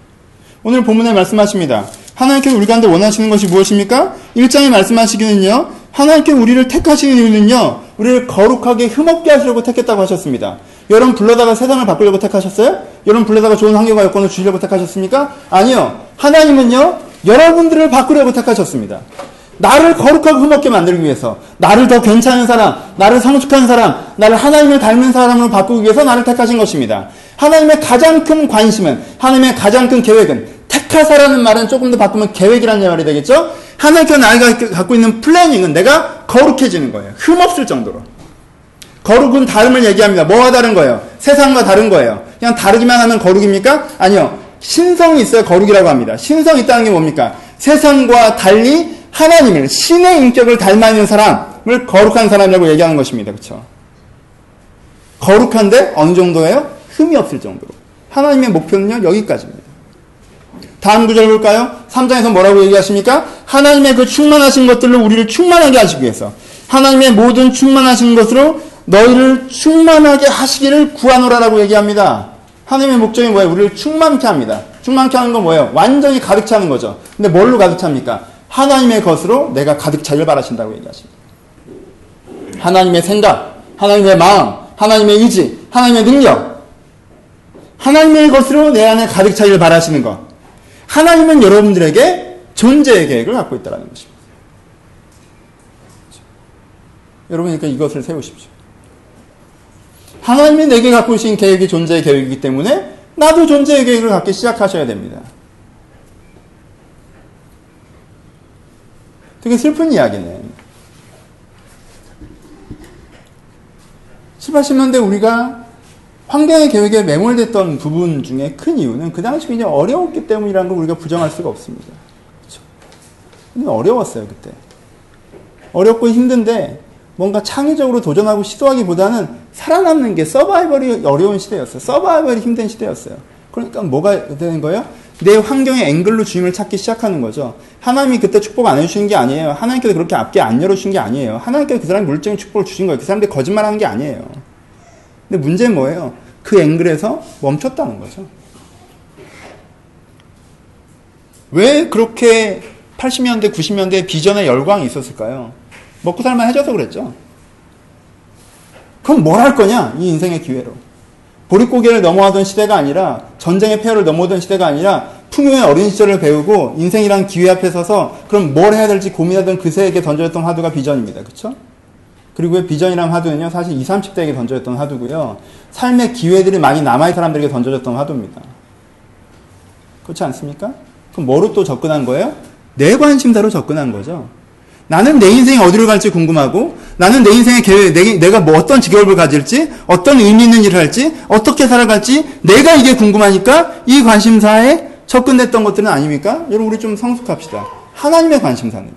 오늘 본문에 말씀하십니다. 하나님께서 우리 가운데 원하시는 것이 무엇입니까? 1장에 말씀하시기는요. 하나님께서 우리를 택하시는 이유는요. 우리를 거룩하게 흠없게 하시려고 택했다고 하셨습니다. 여러분 불러다가 세상을 바꾸려고 택하셨어요? 여러분 불러다가 좋은 환경과 여건을 주시려고 택하셨습니까? 아니요. 하나님은요. 여러분들을 바꾸려고 택하셨습니다. 나를 거룩하고 흠없게 만들기 위해서, 나를 더 괜찮은 사람, 나를 성숙한 사람, 나를 하나님을 닮은 사람으로 바꾸기 위해서 나를 택하신 것입니다. 하나님의 가장 큰 관심은, 하나님의 가장 큰 계획은, 택하사라는 말은 조금 더 바꾸면 계획이라는 말이 되겠죠? 하나님께서 나가 갖고 있는 플래닝은 내가 거룩해지는 거예요. 흠없을 정도로. 거룩은 다름을 얘기합니다. 뭐가 다른 거예요? 세상과 다른 거예요. 그냥 다르기만 하면 거룩입니까? 아니요. 신성이 있어야 거룩이라고 합니다. 신성이 있다는 게 뭡니까? 세상과 달리 하나님을, 신의 인격을 닮아 있는 사람을 거룩한 사람이라고 얘기하는 것입니다. 그쵸? 거룩한데 어느 정도예요? 흠이 없을 정도로. 하나님의 목표는요, 여기까지입니다. 다음 구절 볼까요? 3장에서 뭐라고 얘기하십니까? 하나님의 그 충만하신 것들로 우리를 충만하게 하시기 위해서 하나님의 모든 충만하신 것으로 너희를 충만하게 하시기를 구하노라라고 얘기합니다. 하나님의 목적이 뭐예요? 우리를 충만케 합니다. 충만케 하는 건 뭐예요? 완전히 가득 차는 거죠. 근데 뭘로 가득 찹니까? 하나님의 것으로 내가 가득 차길 바라신다고 얘기하십니다. 하나님의 생각, 하나님의 마음, 하나님의 의지, 하나님의 능력, 하나님의 것으로 내 안에 가득 차길 바라시는 것. 하나님은 여러분들에게 존재의 계획을 갖고 있다는 것입니다. 여러분, 그러니까 이것을 세우십시오. 하나님이 내게 갖고 계신 계획이 존재의 계획이기 때문에 나도 존재의 계획을 갖기 시작하셔야 됩니다. 되게 슬픈 이야기네. 7, 80년대 우리가 환경의 계획에 매몰됐던 부분 중에 큰 이유는 그 당시 굉장히 어려웠기 때문이라는 걸 우리가 부정할 수가 없습니다. 그렇죠? 어려웠어요, 그때. 어렵고 힘든데 뭔가 창의적으로 도전하고 시도하기보다는 살아남는 게 서바이벌이 어려운 시대였어요. 서바이벌이 힘든 시대였어요. 그러니까 뭐가 되는 거예요? 내 환경의 앵글로 주님을 찾기 시작하는 거죠. 하나님이 그때 축복 안 해주신 게 아니에요. 하나님께서 그렇게 앞에 안 열어주신 게 아니에요. 하나님께서 그 사람이 물질적인 축복을 주신 거예요. 그 사람들이 거짓말 하는 게 아니에요. 근데 문제는 뭐예요? 그 앵글에서 멈췄다는 거죠. 왜 그렇게 80년대, 90년대 비전의 열광이 있었을까요? 먹고 살만 해줘서 그랬죠. 그럼 뭘 할 거냐? 이 인생의 기회로. 보릿고개를 넘어가던 시대가 아니라 전쟁의 폐허를 넘어오던 시대가 아니라 풍요의 어린 시절을 배우고 인생이란 기회 앞에 서서 그럼 뭘 해야 될지 고민하던 그새에게 던져졌던 화두가 비전입니다. 그렇죠? 그리고 비전이란 화두는요, 사실 20, 30대에게 던져졌던 화두고요. 삶의 기회들이 많이 남아있는 사람들에게 던져졌던 화두입니다. 그렇지 않습니까? 그럼 뭐로 또 접근한 거예요? 내 관심사로 접근한 거죠. 나는 내 인생이 어디로 갈지 궁금하고, 나는 내 인생의 계획, 내, 가뭐 어떤 직업을 가질지, 어떤 의미 있는 일을 할지, 어떻게 살아갈지, 내가 이게 궁금하니까 이 관심사에 접근됐던 것들은 아닙니까? 여러분, 우리 좀 성숙합시다. 하나님의 관심사는요.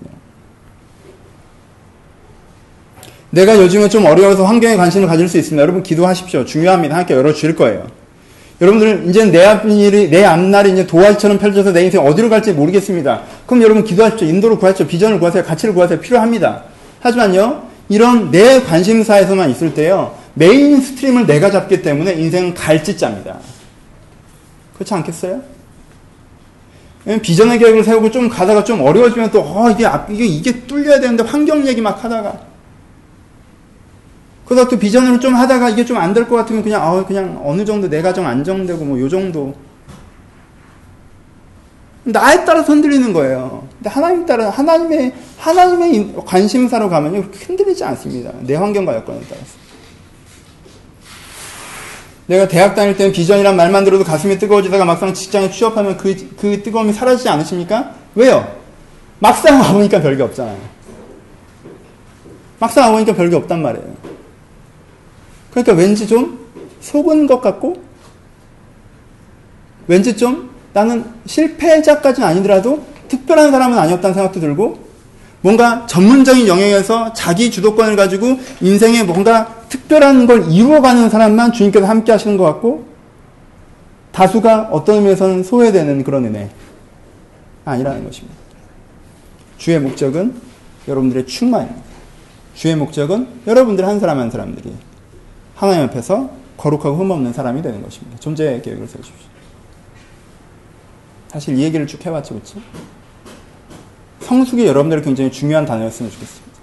내가 요즘은 좀 어려워서 환경에 관심을 가질 수 있습니다. 여러분, 기도하십시오. 중요합니다. 함께 열어주실 거예요. 여러분들 이제 내 앞일이 내 앞날이 이제 도화처럼 펼쳐서 내 인생 어디로 갈지 모르겠습니다. 그럼 여러분 기도하십시오. 인도를 구하십시오. 비전을 구하세요. 가치를 구하세요. 필요합니다. 하지만요. 이런 내 관심사에서만 있을 때요. mainstream을 내가 잡기 때문에 인생은 갈짓자입니다. 그렇지 않겠어요? 비전의 계획을 세우고 좀 가다가 좀 어려워지면 또, 어, 이게, 이게, 이게 뚫려야 되는데 환경 얘기 막 하다가. 그러다 또 비전으로 좀 하다가 이게 좀 안 될 것 같으면 그냥, 아, 그냥 어느 정도 내 가정 안정되고 뭐 요 정도. 나에 따라서 흔들리는 거예요. 근데 하나님 따라, 하나님의, 하나님의 관심사로 가면요, 흔들리지 않습니다. 내 환경과 여건에 따라서. 내가 대학 다닐 때는 비전이란 말만 들어도 가슴이 뜨거워지다가 막상 직장에 취업하면 그, 그 뜨거움이 사라지지 않으십니까? 왜요? 막상 와보니까 별게 없잖아요. 막상 와보니까 별게 없단 말이에요. 그러니까 왠지 좀 속은 것 같고, 왠지 좀 나는 실패자까지는 아니더라도 특별한 사람은 아니었다는 생각도 들고, 뭔가 전문적인 영역에서 자기 주도권을 가지고 인생에 뭔가 특별한 걸 이루어가는 사람만 주님께서 함께 하시는 것 같고, 다수가 어떤 의미에서는 소외되는 그런 은혜. 아니라는 것입니다. 주의 목적은 여러분들의 충만입니다. 주의 목적은 여러분들 한 사람 한 사람들이 하나님 앞에서 거룩하고 흠없는 사람이 되는 것입니다. 존재 계획을 세우십시오. 사실 이 얘기를 쭉 해왔죠, 그렇죠? 성숙이 여러분들에게 굉장히 중요한 단어였으면 좋겠습니다.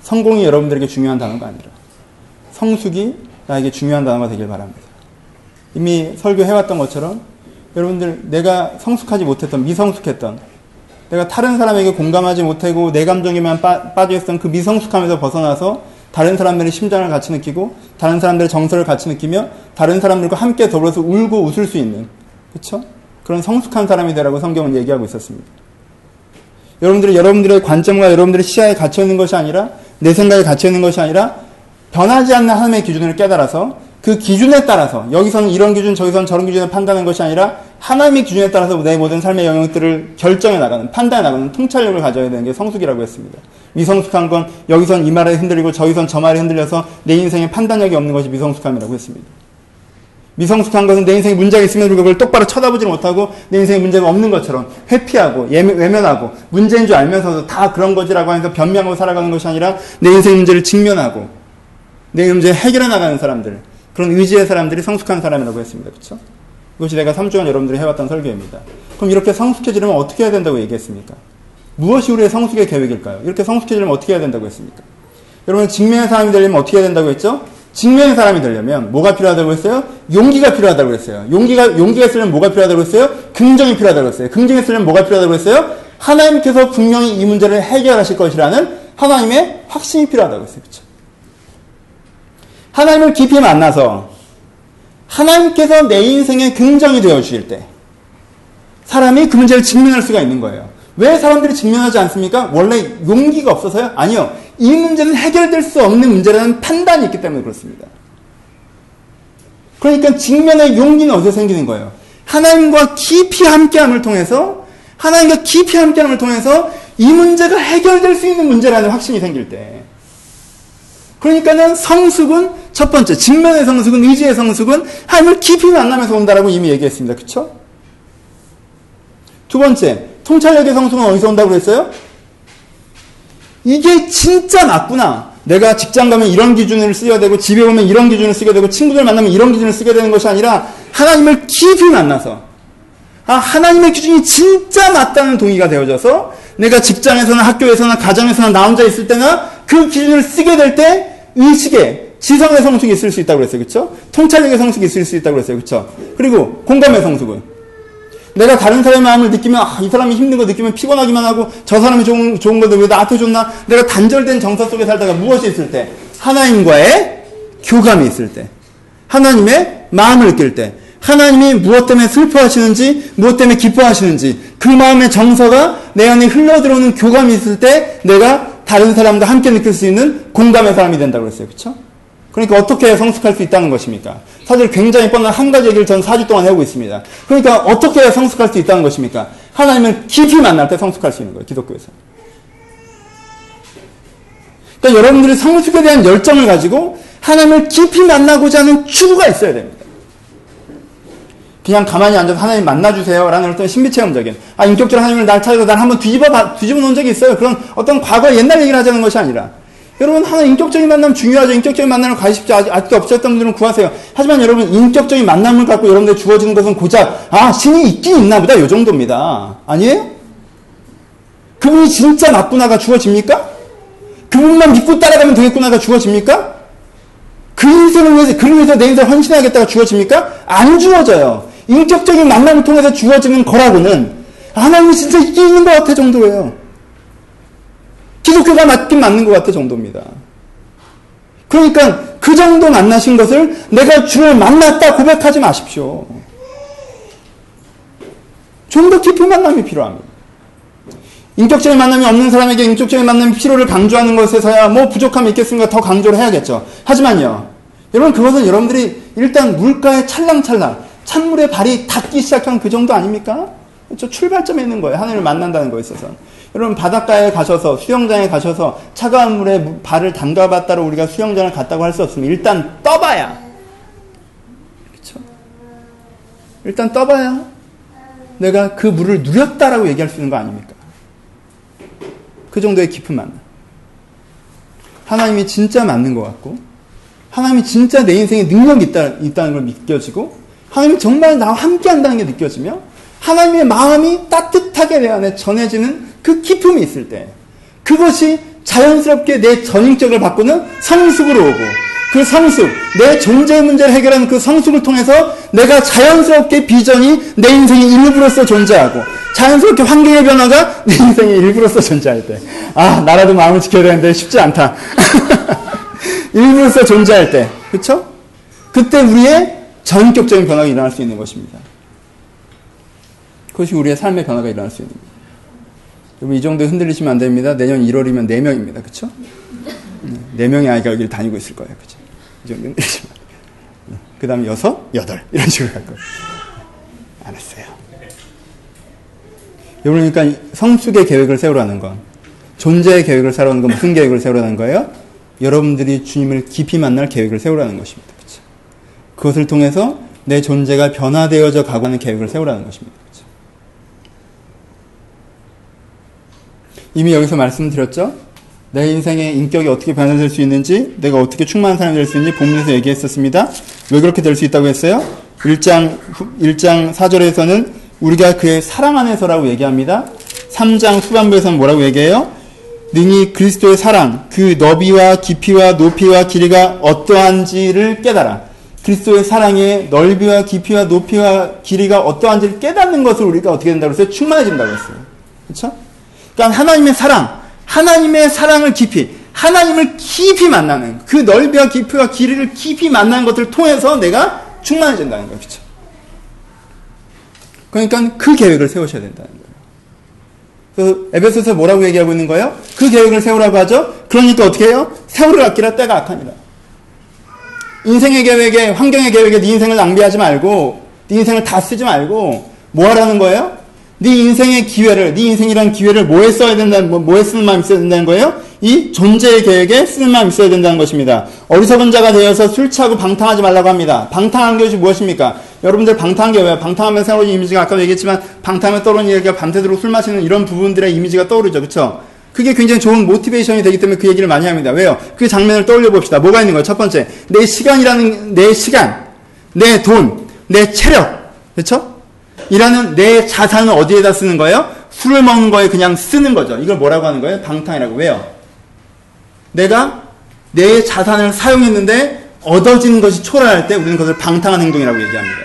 성공이 여러분들에게 중요한 단어가 아니라 성숙이 나에게 중요한 단어가 되길 바랍니다. 이미 설교해왔던 것처럼 여러분들 내가 성숙하지 못했던 미성숙했던 내가 다른 사람에게 공감하지 못하고 내 감정에만 빠, 빠져 있었던 그 미성숙함에서 벗어나서 다른 사람들의 심장을 같이 느끼고 다른 사람들의 정서를 같이 느끼며 다른 사람들과 함께 더불어서 울고 웃을 수 있는 그렇죠? 그런 성숙한 사람이 되라고 성경은 얘기하고 있었습니다. 여러분들이 여러분들의 관점과 여러분들의 시야에 갇혀 있는 것이 아니라 내 생각에 갇혀 있는 것이 아니라 변하지 않는 하나님의 기준을 깨달아서 그 기준에 따라서 여기서는 이런 기준 저기서는 저런 기준을 판단하는 것이 아니라 하나님의 기준에 따라서 내 모든 삶의 영역들을 결정해 나가는 판단해 나가는 통찰력을 가져야 되는 게 성숙이라고 했습니다. 미성숙한 건 여기선 이 말에 흔들리고 저기선 저 말에 흔들려서 내 인생에 판단력이 없는 것이 미성숙함이라고 했습니다. 미성숙한 것은 내 인생에 문제가 있음에도 그걸 똑바로 쳐다보지 못하고 내 인생에 문제가 없는 것처럼 회피하고 외면하고 문제인 줄 알면서도 다 그런 거지라고 하면서 변명하고 살아가는 것이 아니라 내 인생 문제를 직면하고 내 문제 해결해 나가는 사람들 그런 의지의 사람들이 성숙한 사람이라고 했습니다. 그렇죠? 이것이 내가 3주간 여러분들이 해왔던 설교입니다. 그럼 이렇게 성숙해지려면 어떻게 해야 된다고 얘기했습니까? 무엇이 우리의 성숙의 계획일까요? 이렇게 성숙해지려면 어떻게 해야 된다고 했습니까? 여러분 직면의 사람이 되려면 어떻게 해야 된다고 했죠? 직면의 사람이 되려면 뭐가 필요하다고 했어요? 용기가 필요하다고 했어요. 용기가 용기가 있으려면 뭐가 필요하다고 했어요? 긍정이 필요하다고 했어요. 긍정이 있으려면 뭐가 필요하다고 했어요? 하나님께서 분명히 이 문제를 해결하실 것이라는 하나님의 확신이 필요하다고 했어요. 그렇죠? 하나님을 깊이 만나서 하나님께서 내 인생의 긍정이 되어 주실 때 사람이 그 문제를 직면할 수가 있는 거예요. 왜 사람들이 직면하지 않습니까? 원래 용기가 없어서요? 아니요. 이 문제는 해결될 수 없는 문제라는 판단이 있기 때문에 그렇습니다. 그러니까 직면의 용기는 어디서 생기는 거예요? 하나님과 깊이 함께함을 통해서 하나님과 깊이 함께함을 통해서 이 문제가 해결될 수 있는 문제라는 확신이 생길 때. 그러니까는 성숙은 첫 번째 직면의 성숙은 의지의 성숙은 하나님을 깊이 만나면서 온다라고 이미 얘기했습니다. 그렇죠? 두 번째 통찰력의 성숙은 어디서 온다고 그랬어요? 이게 진짜 맞구나. 내가 직장 가면 이런 기준을 쓰여야 되고 집에 오면 이런 기준을 쓰게 되고 친구들 만나면 이런 기준을 쓰게 되는 것이 아니라 하나님을 깊이 만나서 아 하나님의 기준이 진짜 맞다는 동의가 되어져서 내가 직장에서나 학교에서나 가정에서나 나 혼자 있을 때나 그 기준을 쓰게 될 때 의식에 지성의 성숙이 있을 수 있다고 그랬어요. 그쵸? 통찰력의 성숙이 있을 수 있다고 그랬어요. 그쵸? 그리고 공감의 성숙은 내가 다른 사람의 마음을 느끼면 아, 이 사람이 힘든 거 느끼면 피곤하기만 하고 저 사람이 좋은, 좋은 건데 왜 나한테 좋나? 내가 단절된 정서 속에 살다가 무엇이 있을 때? 하나님과의 교감이 있을 때. 하나님의 마음을 느낄 때. 하나님이 무엇 때문에 슬퍼하시는지, 무엇 때문에 기뻐하시는지, 그 마음의 정서가 내 안에 흘러들어오는 교감이 있을 때 내가 다른 사람과 함께 느낄 수 있는 공감의 사람이 된다고 그랬어요. 그쵸? 그러니까 어떻게 성숙할 수 있다는 것입니까? 사실 굉장히 뻔한 한 가지 얘기를 전 4주 동안 해오고 있습니다. 그러니까 어떻게 성숙할 수 있다는 것입니까? 하나님을 깊이 만날 때 성숙할 수 있는 거예요. 기독교에서. 그러니까 여러분들이 성숙에 대한 열정을 가지고 하나님을 깊이 만나고자 하는 추구가 있어야 됩니다. 그냥 가만히 앉아서 하나님 만나주세요. 라는 어떤 신비체험적인, 아, 인격적으로 하나님을 날 찾아서 날 한번 뒤집어, 뒤집어 놓은 적이 있어요. 그런 어떤 과거 옛날 얘기를 하자는 것이 아니라, 여러분, 하나 인격적인 만남 중요하죠. 인격적인 만남을 가십시오. 아직, 아직도 없었던 분들은 구하세요. 하지만 여러분, 인격적인 만남을 갖고 여러분들 주어지는 것은 고작, 아, 신이 있긴 있나 보다. 요 정도입니다. 아니에요? 그분이 진짜 나쁜 아가 주어집니까? 그분만 믿고 따라가면 되겠구나가 주어집니까? 그 인생을 위해서, 그를 위해서 내 인생을 헌신해야겠다가 주어집니까? 안 주어져요. 인격적인 만남을 통해서 주어지는 거라고는 하나님이 진짜 있긴 있는 것 같아 정도예요. 기독교가 맞긴 맞는 것 같아 정도입니다. 그러니까 그 정도 만나신 것을 내가 주를 만났다 고백하지 마십시오. 좀 더 깊은 만남이 필요합니다. 인격적인 만남이 없는 사람에게 인격적인 만남이 필요를 강조하는 것에서야 뭐 부족함이 있겠습니까? 더 강조를 해야겠죠. 하지만요. 여러분 그것은 여러분들이 일단 물가에 찰랑찰랑 찬물에 발이 닿기 시작한 그 정도 아닙니까? 그렇죠? 출발점에 있는 거예요. 하나님을 만난다는 거에 있어서. 여러분 바닷가에 가셔서 수영장에 가셔서 차가운 물에 발을 담가봤다로 우리가 수영장을 갔다고 할 수 없으면 일단 떠봐야 그렇죠? 일단 떠봐야 내가 그 물을 누렸다라고 얘기할 수 있는 거 아닙니까? 그 정도의 깊은 만남. 하나님이 진짜 맞는 것 같고 하나님이 진짜 내 인생에 능력이 있다, 있다는 걸 느껴지고 하나님이 정말 나와 함께 한다는 게 느껴지며 하나님의 마음이 따뜻하게 내 안에 전해지는 그 기품이 있을 때 그것이 자연스럽게 내 전인격을 바꾸는 성숙으로 오고 그 성숙, 내 존재 문제를 해결하는 그 성숙을 통해서 내가 자연스럽게 비전이 내 인생의 일부로서 존재하고 자연스럽게 환경의 변화가 내 인생의 일부로서 존재할 때. 아, 나라도 마음을 지켜야 되는데 쉽지 않다. 일부로서 존재할 때. 그쵸? 그때 우리의 전격적인 변화가 일어날 수 있는 것입니다. 그것이 우리의 삶의 변화가 일어날 수 있는 겁니다. 여러분, 이 정도에 흔들리시면 안 됩니다. 내년 1월이면 4명입니다. 그쵸? 4명의 아이가 여기를 다니고 있을 거예요. 그쵸? 이 정도 흔들리시면. 그 다음에 6, 8, 이런 식으로 갈 거예요. 알았어요. 여러분, 그러니까 성숙의 계획을 세우라는 건, 존재의 계획을 세우라는 건 무슨 계획을 세우라는 거예요? 여러분들이 주님을 깊이 만날 계획을 세우라는 것입니다. 그것을 통해서 내 존재가 변화되어져 가고하는 계획을 세우라는 것입니다. 그렇죠? 이미 여기서 말씀드렸죠? 내 인생의 인격이 어떻게 변화될 수 있는지, 내가 어떻게 충만한 사람이 될 수 있는지 본문에서 얘기했었습니다. 왜 그렇게 될 수 있다고 했어요? 1장, 1장 4절에서는 우리가 그의 사랑 안에서라고 얘기합니다. 3장 후반부에서는 뭐라고 얘기해요? 능히 그리스도의 사랑, 그 너비와 깊이와 높이와 길이가 어떠한지를 깨달아. 그리스도의 사랑의 넓이와 깊이와 높이와 길이가 어떠한지를 깨닫는 것을 우리가 어떻게 된다고 했어요? 충만해진다고 했어요. 그렇죠? 그러니까 하나님의 사랑, 하나님의 사랑을 깊이, 하나님을 깊이 만나는 그 넓이와 깊이와 길이를 깊이 만나는 것을 통해서 내가 충만해진다는 거예요. 그렇죠? 그러니까 그 계획을 세우셔야 된다는 거예요. 그래서 에베소서 뭐라고 얘기하고 있는 거예요? 그 계획을 세우라고 하죠. 그러니까 어떻게 해요? 세월을 아끼라 때가 악하니라. 인생의 계획에 환경의 계획에 네 인생을 낭비하지 말고 네 인생을 다 쓰지 말고 뭐 하라는 거예요? 네 인생의 기회를 네 인생이란 기회를 뭐에 써야 된다는 뭐, 뭐에 쓰는 마음이 있어야 된다는 거예요? 이 존재의 계획에 쓰는 마음이 있어야 된다는 것입니다. 어리석은 자가 되어서 술 취하고 방탕하지 말라고 합니다. 방탕한 것이 무엇입니까? 여러분들 방탕한 게 왜요? 방탕하면 세워진 이미지가 아까도 얘기했지만 방탕하면 떠오르는 얘기가 밤새도록 술 마시는 이런 부분들의 이미지가 떠오르죠. 그렇죠? 그게 굉장히 좋은 모티베이션이 되기 때문에 그 얘기를 많이 합니다. 왜요? 그 장면을 떠올려 봅시다. 뭐가 있는 거예요? 첫 번째, 내 시간이라는 내 시간, 내 돈, 내 체력, 그렇죠? 이라는 내 자산을 어디에다 쓰는 거예요? 술을 먹는 거에 그냥 쓰는 거죠. 이걸 뭐라고 하는 거예요? 방탕이라고. 왜요? 내가 내 자산을 사용했는데 얻어지는 것이 초라할 때 우리는 그것을 방탕한 행동이라고 얘기합니다.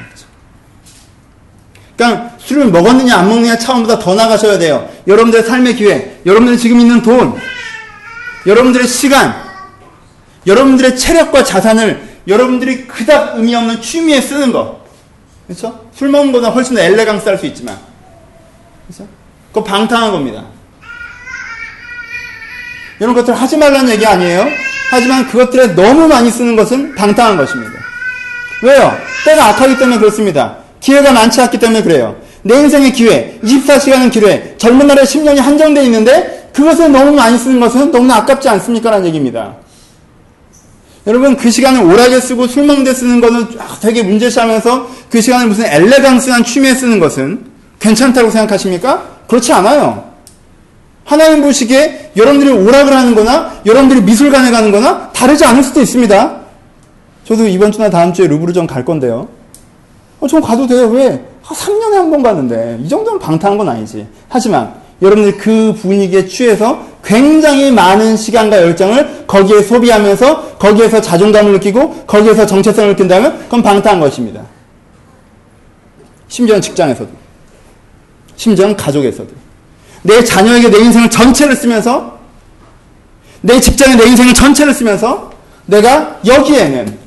그러니까 술을 먹었느냐 안 먹느냐 차원보다 더 나가셔야 돼요. 여러분들의 삶의 기회, 여러분들이 지금 있는 돈, 여러분들의 시간, 여러분들의 체력과 자산을 여러분들이 그닥 의미 없는 취미에 쓰는 거. 그렇죠? 술 먹는 것보다 훨씬 더 엘레강스 할 수 있지만. 그렇죠? 그거 방탕한 겁니다. 이런 것들 하지 말라는 얘기 아니에요. 하지만 그것들에 너무 많이 쓰는 것은 방탕한 것입니다. 왜요? 때가 악하기 때문에 그렇습니다. 기회가 많지 않기 때문에 그래요. 내 인생의 기회, 24시간은 기회, 젊은 날에 10년이 한정되어 있는데 그것을 너무 많이 쓰는 것은 너무나 아깝지 않습니까? 라는 얘기입니다. 여러분 그 시간을 오락에 쓰고 술 먹는 데 쓰는 것은 되게 문제시하면서 그 시간을 무슨 엘레강스한 취미에 쓰는 것은 괜찮다고 생각하십니까? 그렇지 않아요. 하나님 보시기에 여러분들이 오락을 하는 거나 여러분들이 미술관에 가는 거나 다르지 않을 수도 있습니다. 저도 이번 주나 다음 주에 루브르전 갈 건데요. 어, 전 가도 돼요. 왜? 3년에 한 번 가는데 이 정도면 방탕한 건 아니지. 하지만 여러분들 그 분위기에 취해서 굉장히 많은 시간과 열정을 거기에 소비하면서 거기에서 자존감을 느끼고 거기에서 정체성을 느낀다면 그건 방탕한 것입니다. 심지어는 직장에서도. 심지어는 가족에서도. 내 자녀에게 내 인생을 전체를 쓰면서 내 직장에 내 인생을 전체를 쓰면서 내가 여기에는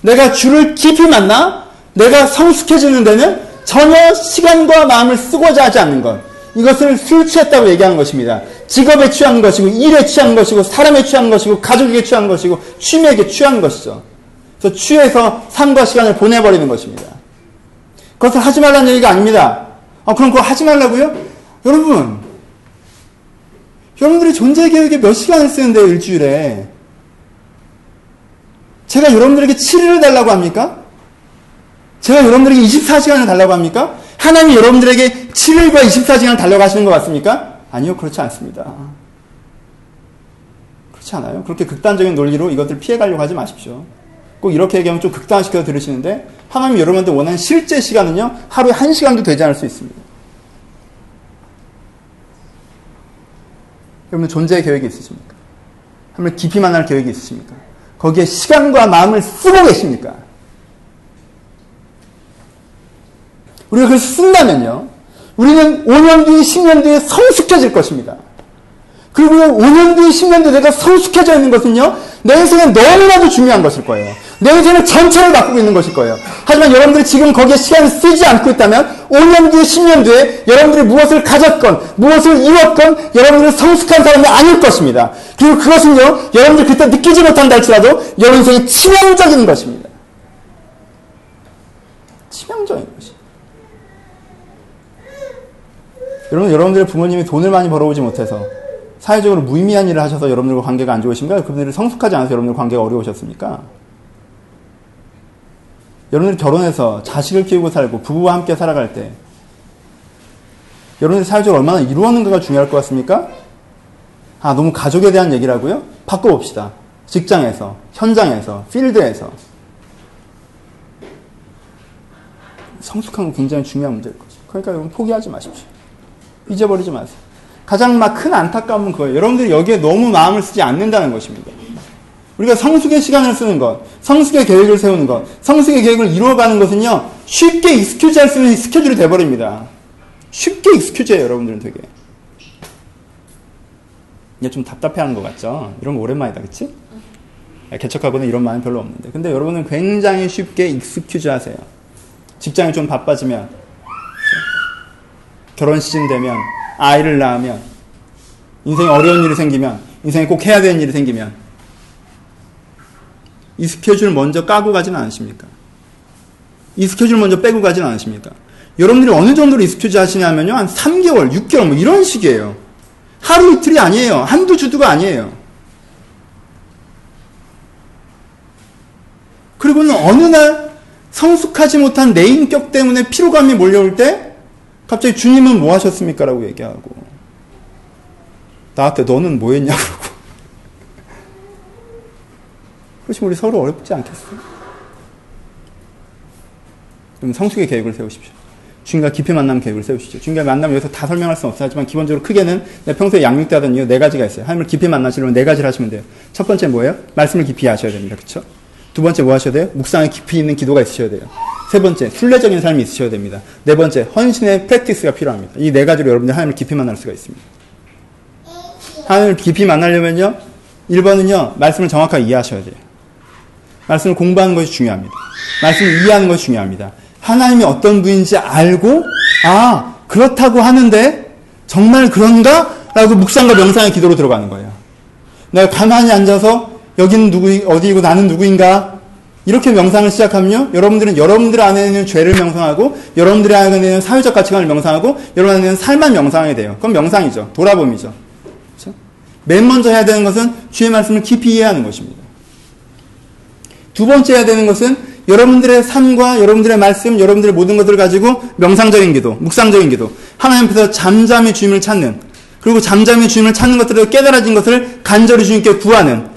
내가 주를 깊이 만나 내가 성숙해지는 데는 전혀 시간과 마음을 쓰고자 하지 않는 것. 이것을 술 취했다고 얘기하는 것입니다. 직업에 취한 것이고, 일에 취한 것이고, 사람에 취한 것이고, 가족에게 취한 것이고, 취미에게 취한 것이죠. 그래서 취해서 삶과 시간을 보내버리는 것입니다. 그것을 하지 말라는 얘기가 아닙니다. 아, 그럼 그거 하지 말라고요? 여러분, 여러분들이 존재 계획에 몇 시간을 쓰는데요, 일주일에. 제가 여러분들에게 7일을 달라고 합니까? 제가 여러분들에게 24시간을 달라고 합니까? 하나님이 여러분들에게 7일과 24시간을 달라고 하시는 것 같습니까? 아니요, 그렇지 않습니다. 그렇지 않아요. 그렇게 극단적인 논리로 이것들 피해가려고 하지 마십시오. 꼭 이렇게 얘기하면 좀 극단시켜 들으시는데, 하나님이 여러분들 원하는 실제 시간은요, 하루에 1시간도 되지 않을 수 있습니다. 여러분 존재 계획이 있으십니까? 하나님 깊이 만날 계획이 있으십니까? 거기에 시간과 마음을 쓰고 계십니까? 우리가 그걸 쓴다면요. 우리는 5년 뒤에 10년 뒤에 성숙해질 것입니다. 그리고 5년 뒤에 10년 뒤에 내가 성숙해져 있는 것은요. 내 인생에 너무나도 중요한 것일 거예요. 내 인생을 전체를 바꾸고 있는 것일 거예요. 하지만 여러분들이 지금 거기에 시간을 쓰지 않고 있다면 5년 뒤에 10년 뒤에 여러분들이 무엇을 가졌건 무엇을 이뤘건 여러분들은 성숙한 사람이 아닐 것입니다. 그리고 그것은요. 여러분들 그때 느끼지 못한다 할지라도 여러분 인생이 치명적인 것입니다. 치명적인 것입니다. 여러분, 여러분들의 부모님이 돈을 많이 벌어오지 못해서 사회적으로 무의미한 일을 하셔서 여러분들과 관계가 안 좋으신가요? 그분들이 성숙하지 않아서 여러분들 관계가 어려우셨습니까? 여러분들이 결혼해서 자식을 키우고 살고 부부와 함께 살아갈 때 여러분들이 사회적으로 얼마나 이루었는가가 중요할 것 같습니까? 아, 너무 가족에 대한 얘기라고요? 바꿔봅시다. 직장에서, 현장에서, 필드에서. 성숙한 건 굉장히 중요한 문제일 거죠. 그러니까 여러분 포기하지 마십시오. 잊어버리지 마세요. 가장 막 큰 안타까움은 그거예요. 여러분들이 여기에 너무 마음을 쓰지 않는다는 것입니다. 우리가 성숙의 시간을 쓰는 것, 성숙의 계획을 세우는 것, 성숙의 계획을 이루어가는 것은요, 쉽게 excuse 할 수 있는 스케줄이 돼버립니다. 쉽게 excuse예요, 여러분들은 되게. 이게 좀 답답해 하는 것 같죠? 이런 거 오랜만이다, 그치? 개척하고는 이런 마음이 별로 없는데. 근데 여러분은 굉장히 쉽게 excuse 하세요. 직장이 좀 바빠지면, 결혼 시즌 되면, 아이를 낳으면, 인생에 어려운 일이 생기면, 인생에 꼭 해야 되는 일이 생기면, 이 스케줄 먼저 까고 가지는 않으십니까? 이 스케줄 먼저 빼고 가지는 않으십니까? 여러분들이 어느 정도로 이 스케줄 하시냐면요, 한 3개월, 6개월, 뭐 이런 식이에요. 하루 이틀이 아니에요. 한두 주두가 아니에요. 그리고는 어느 날 성숙하지 못한 내 인격 때문에 피로감이 몰려올 때 갑자기 주님은 뭐 하셨습니까? 라고 얘기하고 나한테 너는 뭐 했냐고 그렇지만 우리 서로 어렵지 않겠어요? 그럼 성숙의 계획을 세우십시오. 주님과 깊이 만남 계획을 세우시죠. 주님과 만남 여기서 다 설명할 수는 없어 하지만 기본적으로 크게는 내가 평소에 양육 때 하던 이유 네 가지가 있어요. 하나님을 깊이 만나시려면 네 가지를 하시면 돼요. 첫 번째 뭐예요? 말씀을 깊이 하셔야 됩니다. 그렇죠? 두 번째 뭐 하셔야 돼요? 묵상에 깊이 있는 기도가 있으셔야 돼요. 세 번째 순례적인 삶이 있으셔야 됩니다. 네 번째 헌신의 프랙티스가 필요합니다. 이 네 가지로 여러분들 하나님을 깊이 만날 수가 있습니다. 하나님을 깊이 만나려면요. 1번은요. 말씀을 정확하게 이해하셔야 돼요. 말씀을 공부하는 것이 중요합니다. 말씀을 이해하는 것이 중요합니다. 하나님이 어떤 분인지 알고 아 그렇다고 하는데 정말 그런가? 라고 묵상과 명상의 기도로 들어가는 거예요. 내가 가만히 앉아서 여기는 누구 어디이고 나는 누구인가? 이렇게 명상을 시작하면요. 여러분들은 여러분들 안에 있는 죄를 명상하고 여러분들 안에 있는 사회적 가치관을 명상하고 여러분 안에 있는 삶만 명상하게 돼요. 그건 명상이죠. 돌아봄이죠. 그렇죠? 맨 먼저 해야 되는 것은 주의 말씀을 깊이 이해하는 것입니다. 두 번째 해야 되는 것은 여러분들의 삶과 여러분들의 말씀, 여러분들의 모든 것들을 가지고 명상적인 기도, 묵상적인 기도, 하나님 앞에서 잠잠히 주님을 찾는, 그리고 잠잠히 주님을 찾는 것들을 깨달아진 것을 간절히 주님께 구하는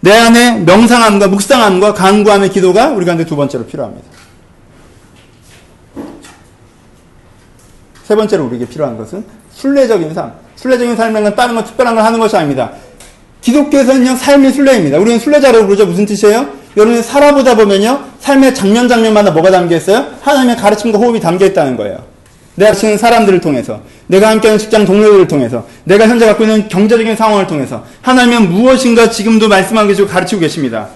내 안에 명상함과 묵상함과 간구함의 기도가 우리 가운데 두 번째로 필요합니다. 세 번째로 우리에게 필요한 것은 순례적인 삶. 순례적인 삶이란 다른 거 특별한 걸 하는 것이 아닙니다. 기독교에서는 요, 삶이 순례입니다. 우리는 순례자라고 그러죠. 무슨 뜻이에요? 여러분이 살아보다 보면요, 삶의 장면 장면마다 뭐가 담겨 있어요? 하나님의 가르침과 호흡이 담겨 있다는 거예요. 내가 치는 사람들을 통해서, 내가 함께하는 직장 동료들을 통해서, 내가 현재 갖고 있는 경제적인 상황을 통해서, 하나님은 무엇인가 지금도 말씀하고 계시고 가르치고 계십니다.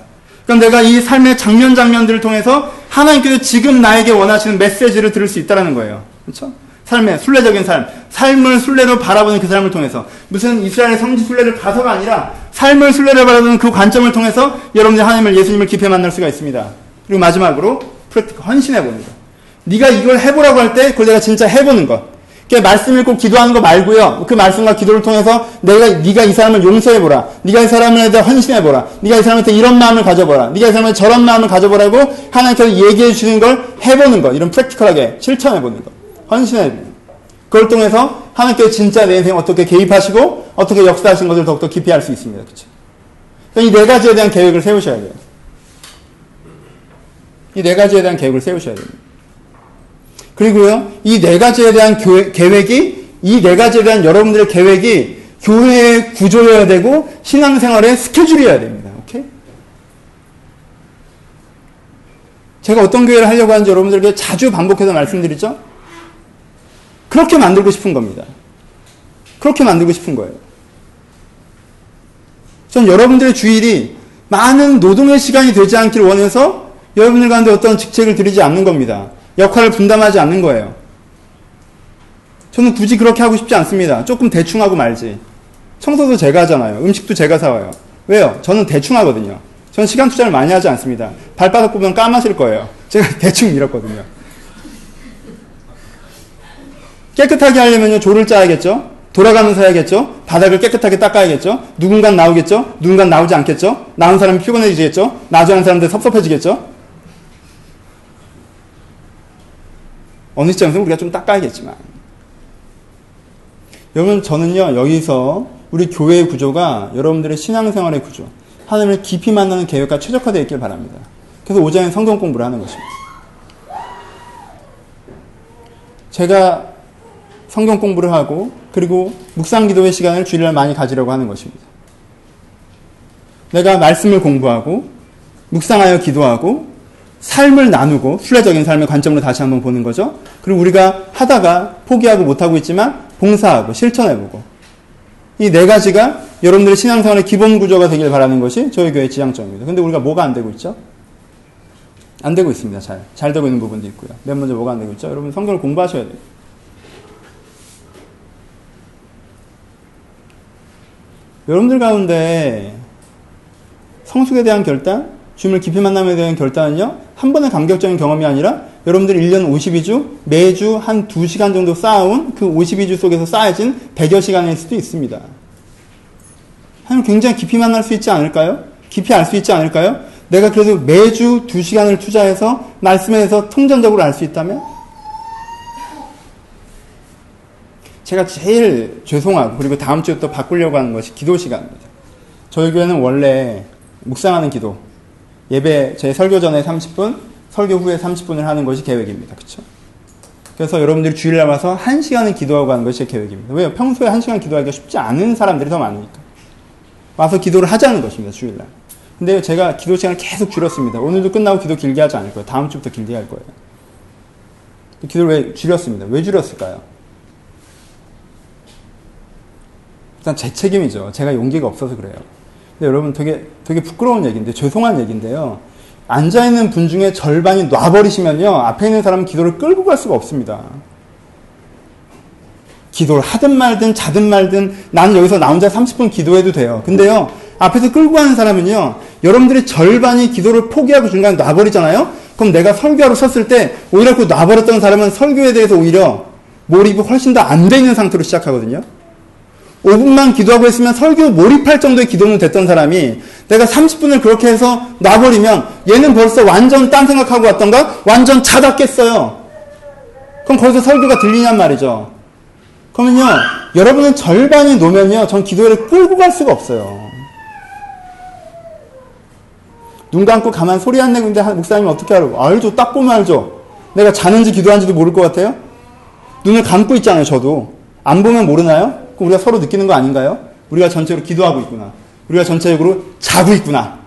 그럼 내가 이 삶의 장면 장면들을 통해서 하나님께서 지금 나에게 원하시는 메시지를 들을 수 있다는 거예요. 그렇죠? 삶의 순례적인 삶, 삶을 순례로 바라보는 그 삶을 통해서 무슨 이스라엘 성지 순례를 봐서가 아니라 삶을 순례를 바라보는 그 관점을 통해서 여러분들 하나님을 예수님을 깊이 만날 수가 있습니다. 그리고 마지막으로 프랙티컬 헌신해 것. 네가 이걸 해보라고 할 때 그걸 내가 진짜 해보는 것. 그러니까 말씀 읽고 기도하는 거 말고요. 그 말씀과 기도를 통해서 내가 네가 이 사람을 용서해 보라. 네가 이 사람에 대해 헌신해 보라. 네가 이 사람한테 이런 마음을 가져보라. 네가 이 사람한테 저런 마음을 가져보라고 하나님께서 얘기해 주시는 걸 해보는 것. 이런 프랙티컬하게 실천해 보는 것. 헌신해 보는 것. 그걸 통해서 하나님께서 진짜 내 인생 어떻게 개입하시고 어떻게 역사하신 것을 더욱더 깊이 할수 있습니다. 그렇죠? 이 네 가지에 대한 계획을 세우셔야 돼요. 이 네 가지에 대한 계획을 세우셔야 됩니다. 그리고요, 이 네 가지에 대한 교회, 계획이, 이 네 가지에 대한 여러분들의 계획이 교회의 구조여야 되고, 신앙생활의 스케줄이어야 됩니다. 오케이? 제가 어떤 교회를 하려고 하는지 여러분들에게 자주 반복해서 말씀드리죠? 그렇게 만들고 싶은 겁니다. 그렇게 만들고 싶은 거예요. 전 여러분들의 주일이 많은 노동의 시간이 되지 않기를 원해서 여러분들 가운데 어떤 직책을 드리지 않는 겁니다. 역할을 분담하지 않는 거예요. 저는 굳이 그렇게 하고 싶지 않습니다. 조금 대충 하고 말지. 청소도 제가 하잖아요. 음식도 제가 사와요. 왜요? 저는 대충 하거든요. 저는 시간 투자를 많이 하지 않습니다. 발바닥 보면 까마실 거예요. 제가 대충 밀었거든요. 깨끗하게 하려면 조를 짜야겠죠? 돌아가면서 해야겠죠? 바닥을 깨끗하게 닦아야겠죠? 누군가 나오겠죠? 누군가 나오지 않겠죠? 나온 사람이 피곤해지겠죠? 나중에 사람들 섭섭해지겠죠? 어느 시점에서 우리가 좀 닦아야겠지만. 여러분, 저는요, 여기서 우리 교회의 구조가 여러분들의 신앙생활의 구조, 하나님을 깊이 만나는 계획과 최적화되어 있길 바랍니다. 그래서 오전에 성경 공부를 하는 것입니다. 제가 성경 공부를 하고 그리고 묵상 기도의 시간을 주일날 많이 가지려고 하는 것입니다. 내가 말씀을 공부하고 묵상하여 기도하고 삶을 나누고 순례적인 삶의 관점으로 다시 한번 보는 거죠. 그리고 우리가 하다가 포기하고 못하고 있지만 봉사하고 실천해보고 이 네 가지가 여러분들의 신앙생활의 기본 구조가 되길 바라는 것이 저희 교회 지향점입니다. 근데 우리가 뭐가 안 되고 있죠? 안 되고 있습니다. 잘. 잘 되고 있는 부분도 있고요. 맨 먼저 뭐가 안 되고 있죠? 여러분 성경을 공부하셔야 돼요. 여러분들 가운데 성숙에 대한 결단, 주님을 깊이 만남에 대한 결단은요, 한 번의 감격적인 경험이 아니라 여러분들이 1년 52주, 매주 한 2시간 정도 쌓아온 그 52주 속에서 쌓여진 100여 시간일 수도 있습니다. 하나님 굉장히 깊이 만날 수 있지 않을까요? 깊이 알 수 있지 않을까요? 내가 그래도 매주 2시간을 투자해서 말씀에 대해서 통전적으로 알 수 있다면? 제가 제일 죄송하고 그리고 다음 주에 또 바꾸려고 하는 것이 기도 시간입니다. 저희 교회는 원래 묵상하는 기도, 예배 제 설교 전에 30분, 설교 후에 30분을 하는 것이 계획입니다. 그렇죠? 그래서 여러분들이 주일날 와서 한 시간은 기도하고 가는 것이 제 계획입니다. 왜요? 평소에 한 시간 기도하기가 쉽지 않은 사람들이 더 많으니까. 와서 기도를 하자는 것입니다, 주일날. 근데 제가 기도 시간을 계속 줄였습니다. 오늘도 끝나고 기도 길게 하지 않을 거예요. 다음 주부터 길게 할 거예요. 기도를 왜 줄였습니다. 왜 줄였을까요? 일단 제 책임이죠. 제가 용기가 없어서 그래요. 근데 여러분 되게 되게 부끄러운 얘기인데 죄송한 얘기인데요. 앉아 있는 분 중에 절반이 놔버리시면요 앞에 있는 사람은 기도를 끌고 갈 수가 없습니다. 기도를 하든 말든 자든 말든 나는 여기서 나 혼자 30분 기도해도 돼요. 근데요 앞에서 끌고 가는 사람은요 여러분들의 절반이 기도를 포기하고 중간에 놔버리잖아요. 그럼 내가 설교하러 섰을 때 오히려 그 놔버렸던 사람은 설교에 대해서 오히려 몰입이 훨씬 더 안 돼 있는 상태로 시작하거든요. 5분만 기도하고 있으면 설교 몰입할 정도의 기도는 됐던 사람이 내가 30분을 그렇게 해서 놔버리면 얘는 벌써 완전 딴 생각하고 왔던가 완전 자다 깼어요. 그럼 거기서 설교가 들리냔 말이죠. 그러면요, 여러분은 절반이 놓으면요, 전 기도회를 끌고 갈 수가 없어요. 눈 감고 가만 소리 안 내고 있는데 목사님 어떻게 알고? 알죠. 딱 보면 알죠. 내가 자는지 기도하는지도 모를 것 같아요? 눈을 감고 있잖아요, 저도. 안 보면 모르나요? 그럼 우리가 서로 느끼는 거 아닌가요? 우리가 전체로 기도하고 있구나. 우리가 전체적으로 자고 있구나.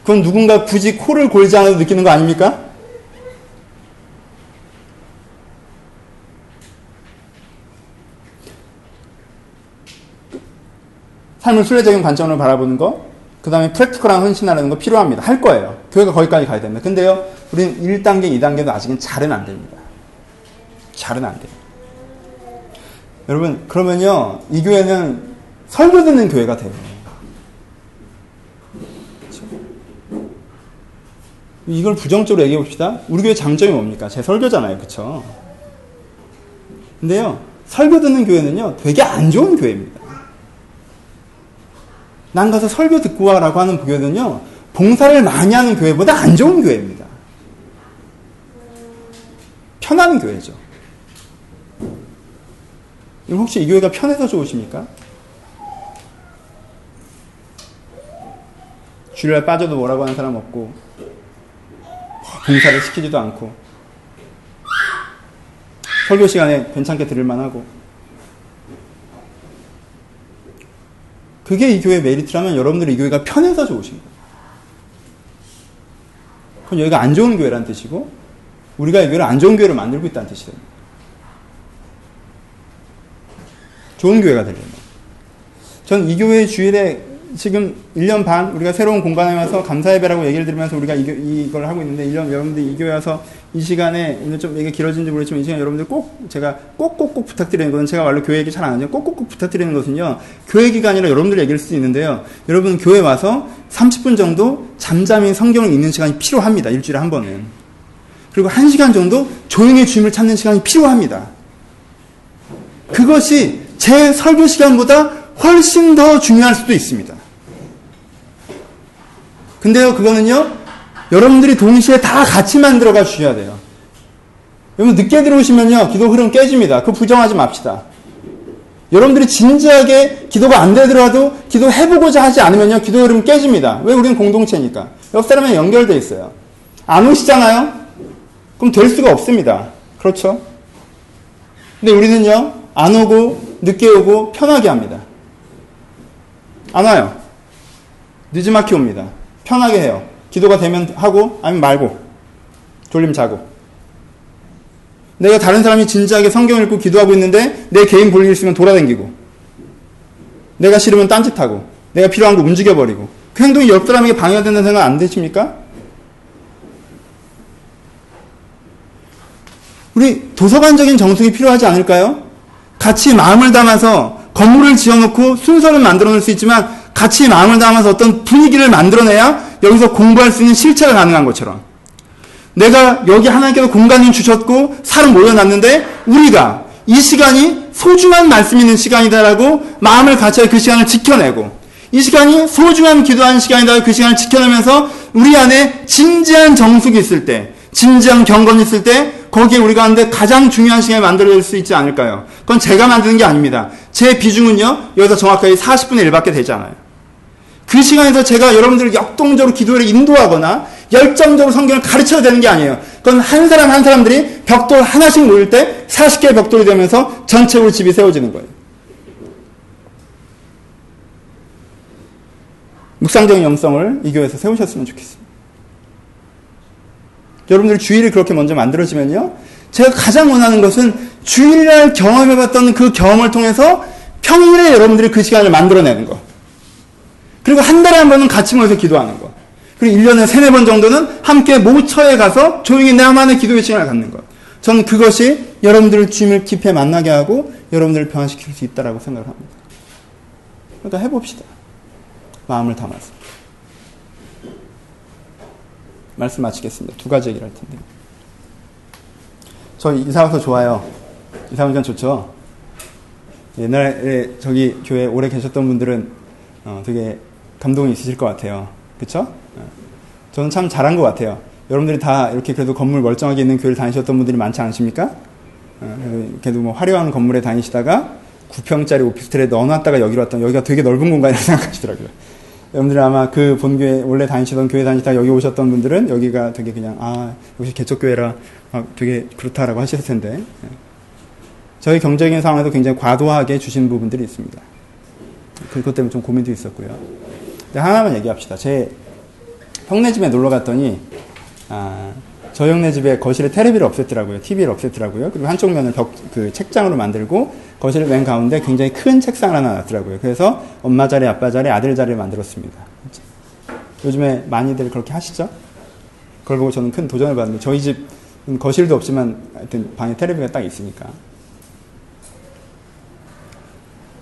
그건 누군가 굳이 코를 골지 않아도 느끼는 거 아닙니까? 삶을 순례적인 관점으로 바라보는 거, 그 다음에 프랙티컬한 헌신하는 거 필요합니다. 할 거예요. 교회가 거기까지 가야 됩니다. 근데요, 우리는 1단계, 2단계도 아직은 잘은 안 됩니다. 잘은 안 돼요. 여러분, 그러면요, 이 교회는 설교 듣는 교회가 돼요. 이걸 부정적으로 얘기해 봅시다. 우리 교회 장점이 뭡니까? 제 설교잖아요. 그쵸? 근데요, 설교 듣는 교회는요, 되게 안 좋은 교회입니다. 난 가서 설교 듣고 와라고 하는 교회는요, 봉사를 많이 하는 교회보다 안 좋은 교회입니다. 편한 교회죠. 혹시 이 교회가 편해서 좋으십니까? 주일날 빠져도 뭐라고 하는 사람 없고, 봉사를 시키지도 않고, 설교 시간에 괜찮게 들을만 하고, 그게 이 교회의 메리트라면 여러분들이 이 교회가 편해서 좋으신 거예요. 그럼 여기가 안 좋은 교회라는 뜻이고, 우리가 이 교회를 안 좋은 교회를 만들고 있다는 뜻이 됩니다. 좋은 교회가 되려면. 전이 교회 주일에 지금 1년 반 우리가 새로운 공간에 와서 감사 예배라고 얘기를 들으면서 우리가 이, 걸 하고 있는데 1년 여러분들 이 교회 와서 이 시간에 좀 얘기 길어진지 모르겠지만 이 시간 여러분들 꼭 제가 꼭꼭꼭 부탁드리는 것은 제가 원래 교회 얘기 잘 안 하죠. 꼭꼭꼭 부탁드리는 것은요. 교회 기간이라 여러분들 얘기할 수도 있는데요. 여러분 교회 와서 30분 정도 잠잠히 성경을 읽는 시간이 필요합니다. 일주일에 한 번은. 그리고 1시간 정도 조용히 주님을 찾는 시간이 필요합니다. 그것이 제 설교 시간보다 훨씬 더 중요할 수도 있습니다. 근데요, 그거는요, 여러분들이 동시에 다 같이 만들어가 주셔야 돼요. 여러분, 늦게 들어오시면요, 기도 흐름 깨집니다. 그거 부정하지 맙시다. 여러분들이 진지하게 기도가 안 되더라도 기도해보고자 하지 않으면요, 기도 흐름 깨집니다. 왜? 우리는 공동체니까. 옆 사람에 연결돼 있어요. 안 오시잖아요? 그럼 될 수가 없습니다. 그렇죠? 근데 우리는요, 안 오고, 늦게 오고, 편하게 합니다. 안 와요. 늦지막히 옵니다. 편하게 해요. 기도가 되면 하고 아니면 말고 졸림 자고. 내가 다른 사람이 진지하게 성경 읽고 기도하고 있는데 내 개인 볼일 있으면 돌아다니고 내가 싫으면 딴짓하고 내가 필요한 거 움직여버리고 그 행동이 옆 사람에게 방해가 된다는 생각 안 되십니까? 우리 도서관적인 정숙이 필요하지 않을까요? 같이 마음을 담아서 건물을 지어놓고 순서를 만들어 놓을 수 있지만 같이 마음을 담아서 어떤 분위기를 만들어내야 여기서 공부할 수 있는 실체가 가능한 것처럼. 내가 여기 하나님께서 공간을 주셨고 사람 모여놨는데 우리가 이 시간이 소중한 말씀 있는 시간이다라고 마음을 같이 그 시간을 지켜내고 이 시간이 소중한 기도하는 시간이다 그 시간을 지켜내면서 우리 안에 진지한 정숙이 있을 때 진지한 경건이 있을 때 거기에 우리 가운데 가장 중요한 시간을 만들어낼 수 있지 않을까요? 그건 제가 만드는 게 아닙니다. 제 비중은요, 여기서 정확하게 40분의 1밖에 되지 않아요. 그 시간에서 제가 여러분들을 역동적으로 기도를 인도하거나 열정적으로 성경을 가르쳐야 되는 게 아니에요. 그건 한 사람 한 사람들이 벽돌 하나씩 모일 때 40개의 벽돌이 되면서 전체로 집이 세워지는 거예요. 묵상적인 영성을 이 교회에서 세우셨으면 좋겠습니다. 여러분들 주일이 그렇게 먼저 만들어지면요. 제가 가장 원하는 것은 주일날 경험해봤던 그 경험을 통해서 평일에 여러분들이 그 시간을 만들어내는 거. 그리고 한 달에 한 번은 같이 모여서 기도하는 거. 그리고 1년에 세네 번 정도는 함께 모처에 가서 조용히 나만의 기도의 시간을 갖는 것. 저는 그것이 여러분들을 주님을 깊이 만나게 하고 여러분들을 변화시킬 수 있다고 생각을 합니다. 그러니까 해봅시다. 마음을 담아서. 말씀 마치겠습니다. 두 가지 얘기를 할 텐데. 저 이사 와서 좋아요. 이사 오니까 좋죠? 옛날에 저기 교회 오래 계셨던 분들은 어, 되게 감동이 있으실 것 같아요. 그쵸? 어. 저는 참 잘한 것 같아요. 여러분들이 다 이렇게 그래도 건물 멀쩡하게 있는 교회를 다니셨던 분들이 많지 않으십니까? 어, 그래도 뭐 화려한 건물에 다니시다가 9평짜리 오피스텔에 넣어놨다가 여기로 왔던 여기가 되게 넓은 공간이라고 생각하시더라고요. 여러분들이 아마 그 본교회, 원래 다니시던 교회 다니시다가 여기 오셨던 분들은 여기가 되게 그냥, 아, 역시 개척교회라 아, 되게 그렇다라고 하실 텐데. 예. 저희 경제적인 상황에도 굉장히 과도하게 주신 부분들이 있습니다. 그것 때문에 좀 고민도 있었고요. 하나만 얘기합시다. 제 형네 집에 놀러 갔더니, 아, 저 형네 집에 거실에 테레비를 없앴더라고요. TV를 없앴더라고요. 그리고 한쪽 면을 벽, 그 책장으로 만들고 거실 맨 가운데 굉장히 큰 책상을 하나 놨더라고요. 그래서 엄마 자리, 아빠 자리, 아들 자리를 만들었습니다. 요즘에 많이들 그렇게 하시죠? 그걸 보고 저는 큰 도전을 받는데 저희 집 거실도 없지만 하여튼 방에 테레비가 딱 있으니까.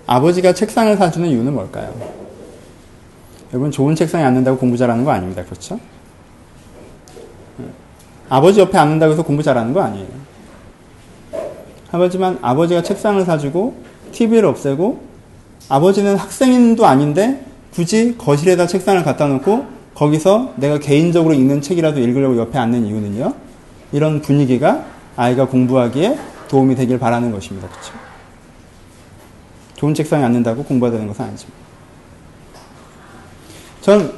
아버지가 책상을 사주는 이유는 뭘까요? 여러분 좋은 책상에 앉는다고 공부 잘하는 거 아닙니다. 그렇죠? 아버지 옆에 앉는다고 해서 공부 잘하는 거 아니에요. 하지만 아버지가 책상을 사주고 TV를 없애고 아버지는 학생인도 아닌데 굳이 거실에다 책상을 갖다 놓고 거기서 내가 개인적으로 읽는 책이라도 읽으려고 옆에 앉는 이유는요. 이런 분위기가 아이가 공부하기에 도움이 되길 바라는 것입니다. 그렇죠? 좋은 책상에 앉는다고 공부가 되는 것은 아니죠. 전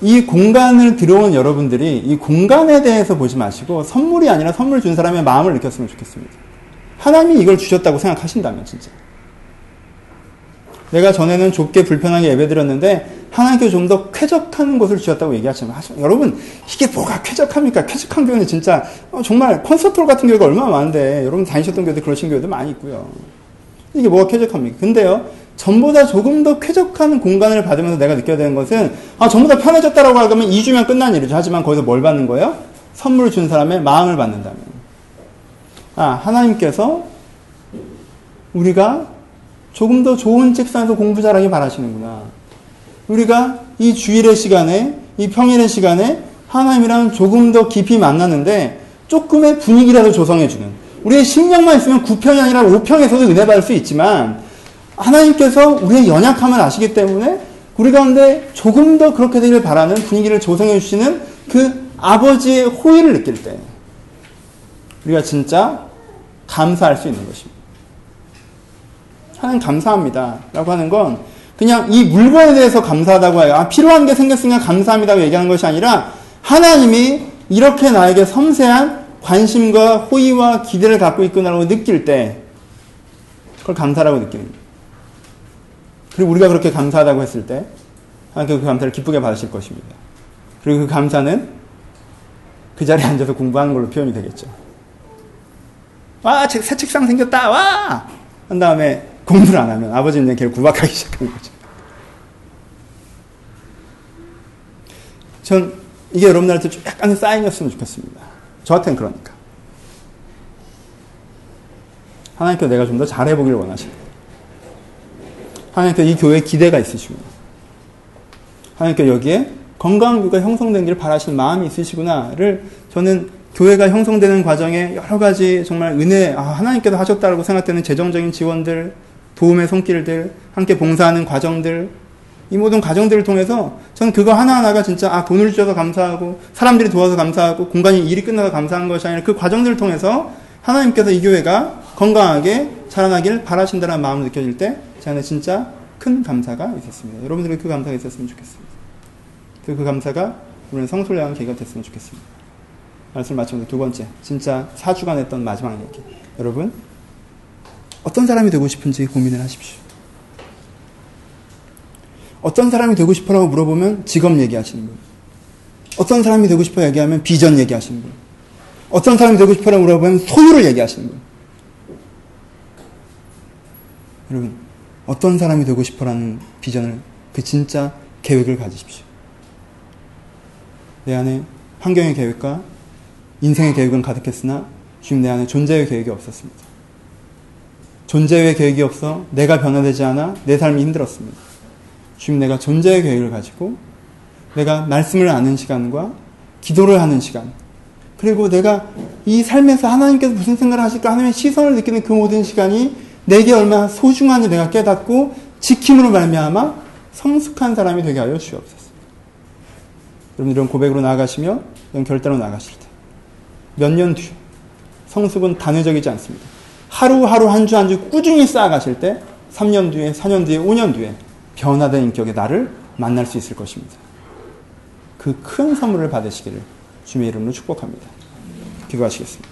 이 공간을 들어온 여러분들이 이 공간에 대해서 보지 마시고 선물이 아니라 선물 준 사람의 마음을 느꼈으면 좋겠습니다. 하나님이 이걸 주셨다고 생각하신다면 진짜. 내가 전에는 좁게 불편하게 예배드렸는데 하나님께 좀 더 쾌적한 곳을 주셨다고 얘기하시면 여러분 이게 뭐가 쾌적합니까? 쾌적한 교회는 진짜 어, 정말 콘서트홀 같은 교회가 얼마나 많은데 여러분 다니셨던 교회도 그러신 교회도 많이 있고요. 이게 뭐가 쾌적합니까? 근데요 전보다 조금 더 쾌적한 공간을 받으면서 내가 느껴야 되는 것은 아 전보다 편해졌다라고 하면 2주면 끝난 일이죠. 하지만 거기서 뭘 받는 거예요? 선물을 준 사람의 마음을 받는다면. 아 하나님께서 우리가 조금 더 좋은 책상에서 공부 잘하기 바라시는구나. 우리가 이 주일의 시간에 이 평일의 시간에 하나님이랑 조금 더 깊이 만나는데 조금의 분위기라도 조성해주는 우리의 심령만 있으면 9평이 아니라 5평에서도 은혜 받을 수 있지만 하나님께서 우리의 연약함을 아시기 때문에 우리 가운데 조금 더 그렇게 되기를 바라는 분위기를 조성해 주시는 그 아버지의 호의를 느낄 때 우리가 진짜 감사할 수 있는 것입니다. 하나님 감사합니다. 라고 하는 건 그냥 이 물건에 대해서 감사하다고 해요. 아, 필요한 게 생겼으니까 감사합니다고 얘기하는 것이 아니라 하나님이 이렇게 나에게 섬세한 관심과 호의와 기대를 갖고 있구나라고 느낄 때 그걸 감사라고 느끼는 거예요. 그리고 우리가 그렇게 감사하다고 했을 때 하나님께 그 감사를 기쁘게 받으실 것입니다. 그리고 그 감사는 그 자리에 앉아서 공부하는 걸로 표현이 되겠죠. 와, 새 책상 생겼다! 와! 한 다음에 공부를 안 하면 아버지는 걔를 구박하기 시작하는 거죠. 전 이게 여러분들한테 좀 약간의 사인이었으면 좋겠습니다. 저한테는 그러니까. 하나님께서 내가 좀 더 잘해보기를 원하십니다. 하나님께 이 교회에 기대가 있으시구나. 하나님께 여기에 건강한 교회가 형성되기를 바라시는 마음이 있으시구나를 저는 교회가 형성되는 과정에 여러 가지 정말 은혜, 아, 하나님께서 하셨다고 생각되는 재정적인 지원들, 도움의 손길들, 함께 봉사하는 과정들, 이 모든 과정들을 통해서 저는 그거 하나하나가 진짜 아, 돈을 주셔서 감사하고, 사람들이 도와서 감사하고, 공간이 일이 끝나서 감사한 것이 아니라 그 과정들을 통해서 하나님께서 이 교회가 건강하게 자라나길 바라신다는 마음을 느껴질 때, 제 안에 진짜 큰 감사가 있었습니다. 여러분들은 그 감사가 있었으면 좋겠습니다. 그 감사가 우리는 성소를 향한 계기가 됐으면 좋겠습니다. 말씀을 마치면서 두 번째, 진짜 4주간 했던 마지막 얘기. 여러분, 어떤 사람이 되고 싶은지 고민을 하십시오. 어떤 사람이 되고 싶어라고 물어보면 직업 얘기하시는 분. 어떤 사람이 되고 싶어 얘기하면 비전 얘기하시는 분. 어떤 사람이 되고 싶어라고 물어보면 소유를 얘기하시는 분. 여러분, 어떤 사람이 되고 싶어라는 비전을, 그 진짜 계획을 가지십시오. 내 안에 환경의 계획과 인생의 계획은 가득했으나 주님 내 안에 존재의 계획이 없었습니다. 존재의 계획이 없어 내가 변화되지 않아 내 삶이 힘들었습니다. 주님 내가 존재의 계획을 가지고 내가 말씀을 아는 시간과 기도를 하는 시간 그리고 내가 이 삶에서 하나님께서 무슨 생각을 하실까 하나님의 시선을 느끼는 그 모든 시간이 내게 얼마나 소중한지 내가 깨닫고 지킴으로 말미암아 성숙한 사람이 되게 하여 주옵소서. 여러분 이런 고백으로 나아가시며 이런 결단으로 나아가실 때 몇 년 뒤 성숙은 단회적이지 않습니다. 하루하루 한 주 한 주 꾸준히 쌓아가실 때 3년 뒤에 4년 뒤에 5년 뒤에 변화된 인격의 나를 만날 수 있을 것입니다. 그 큰 선물을 받으시기를 주님의 이름으로 축복합니다. 기도하시겠습니다.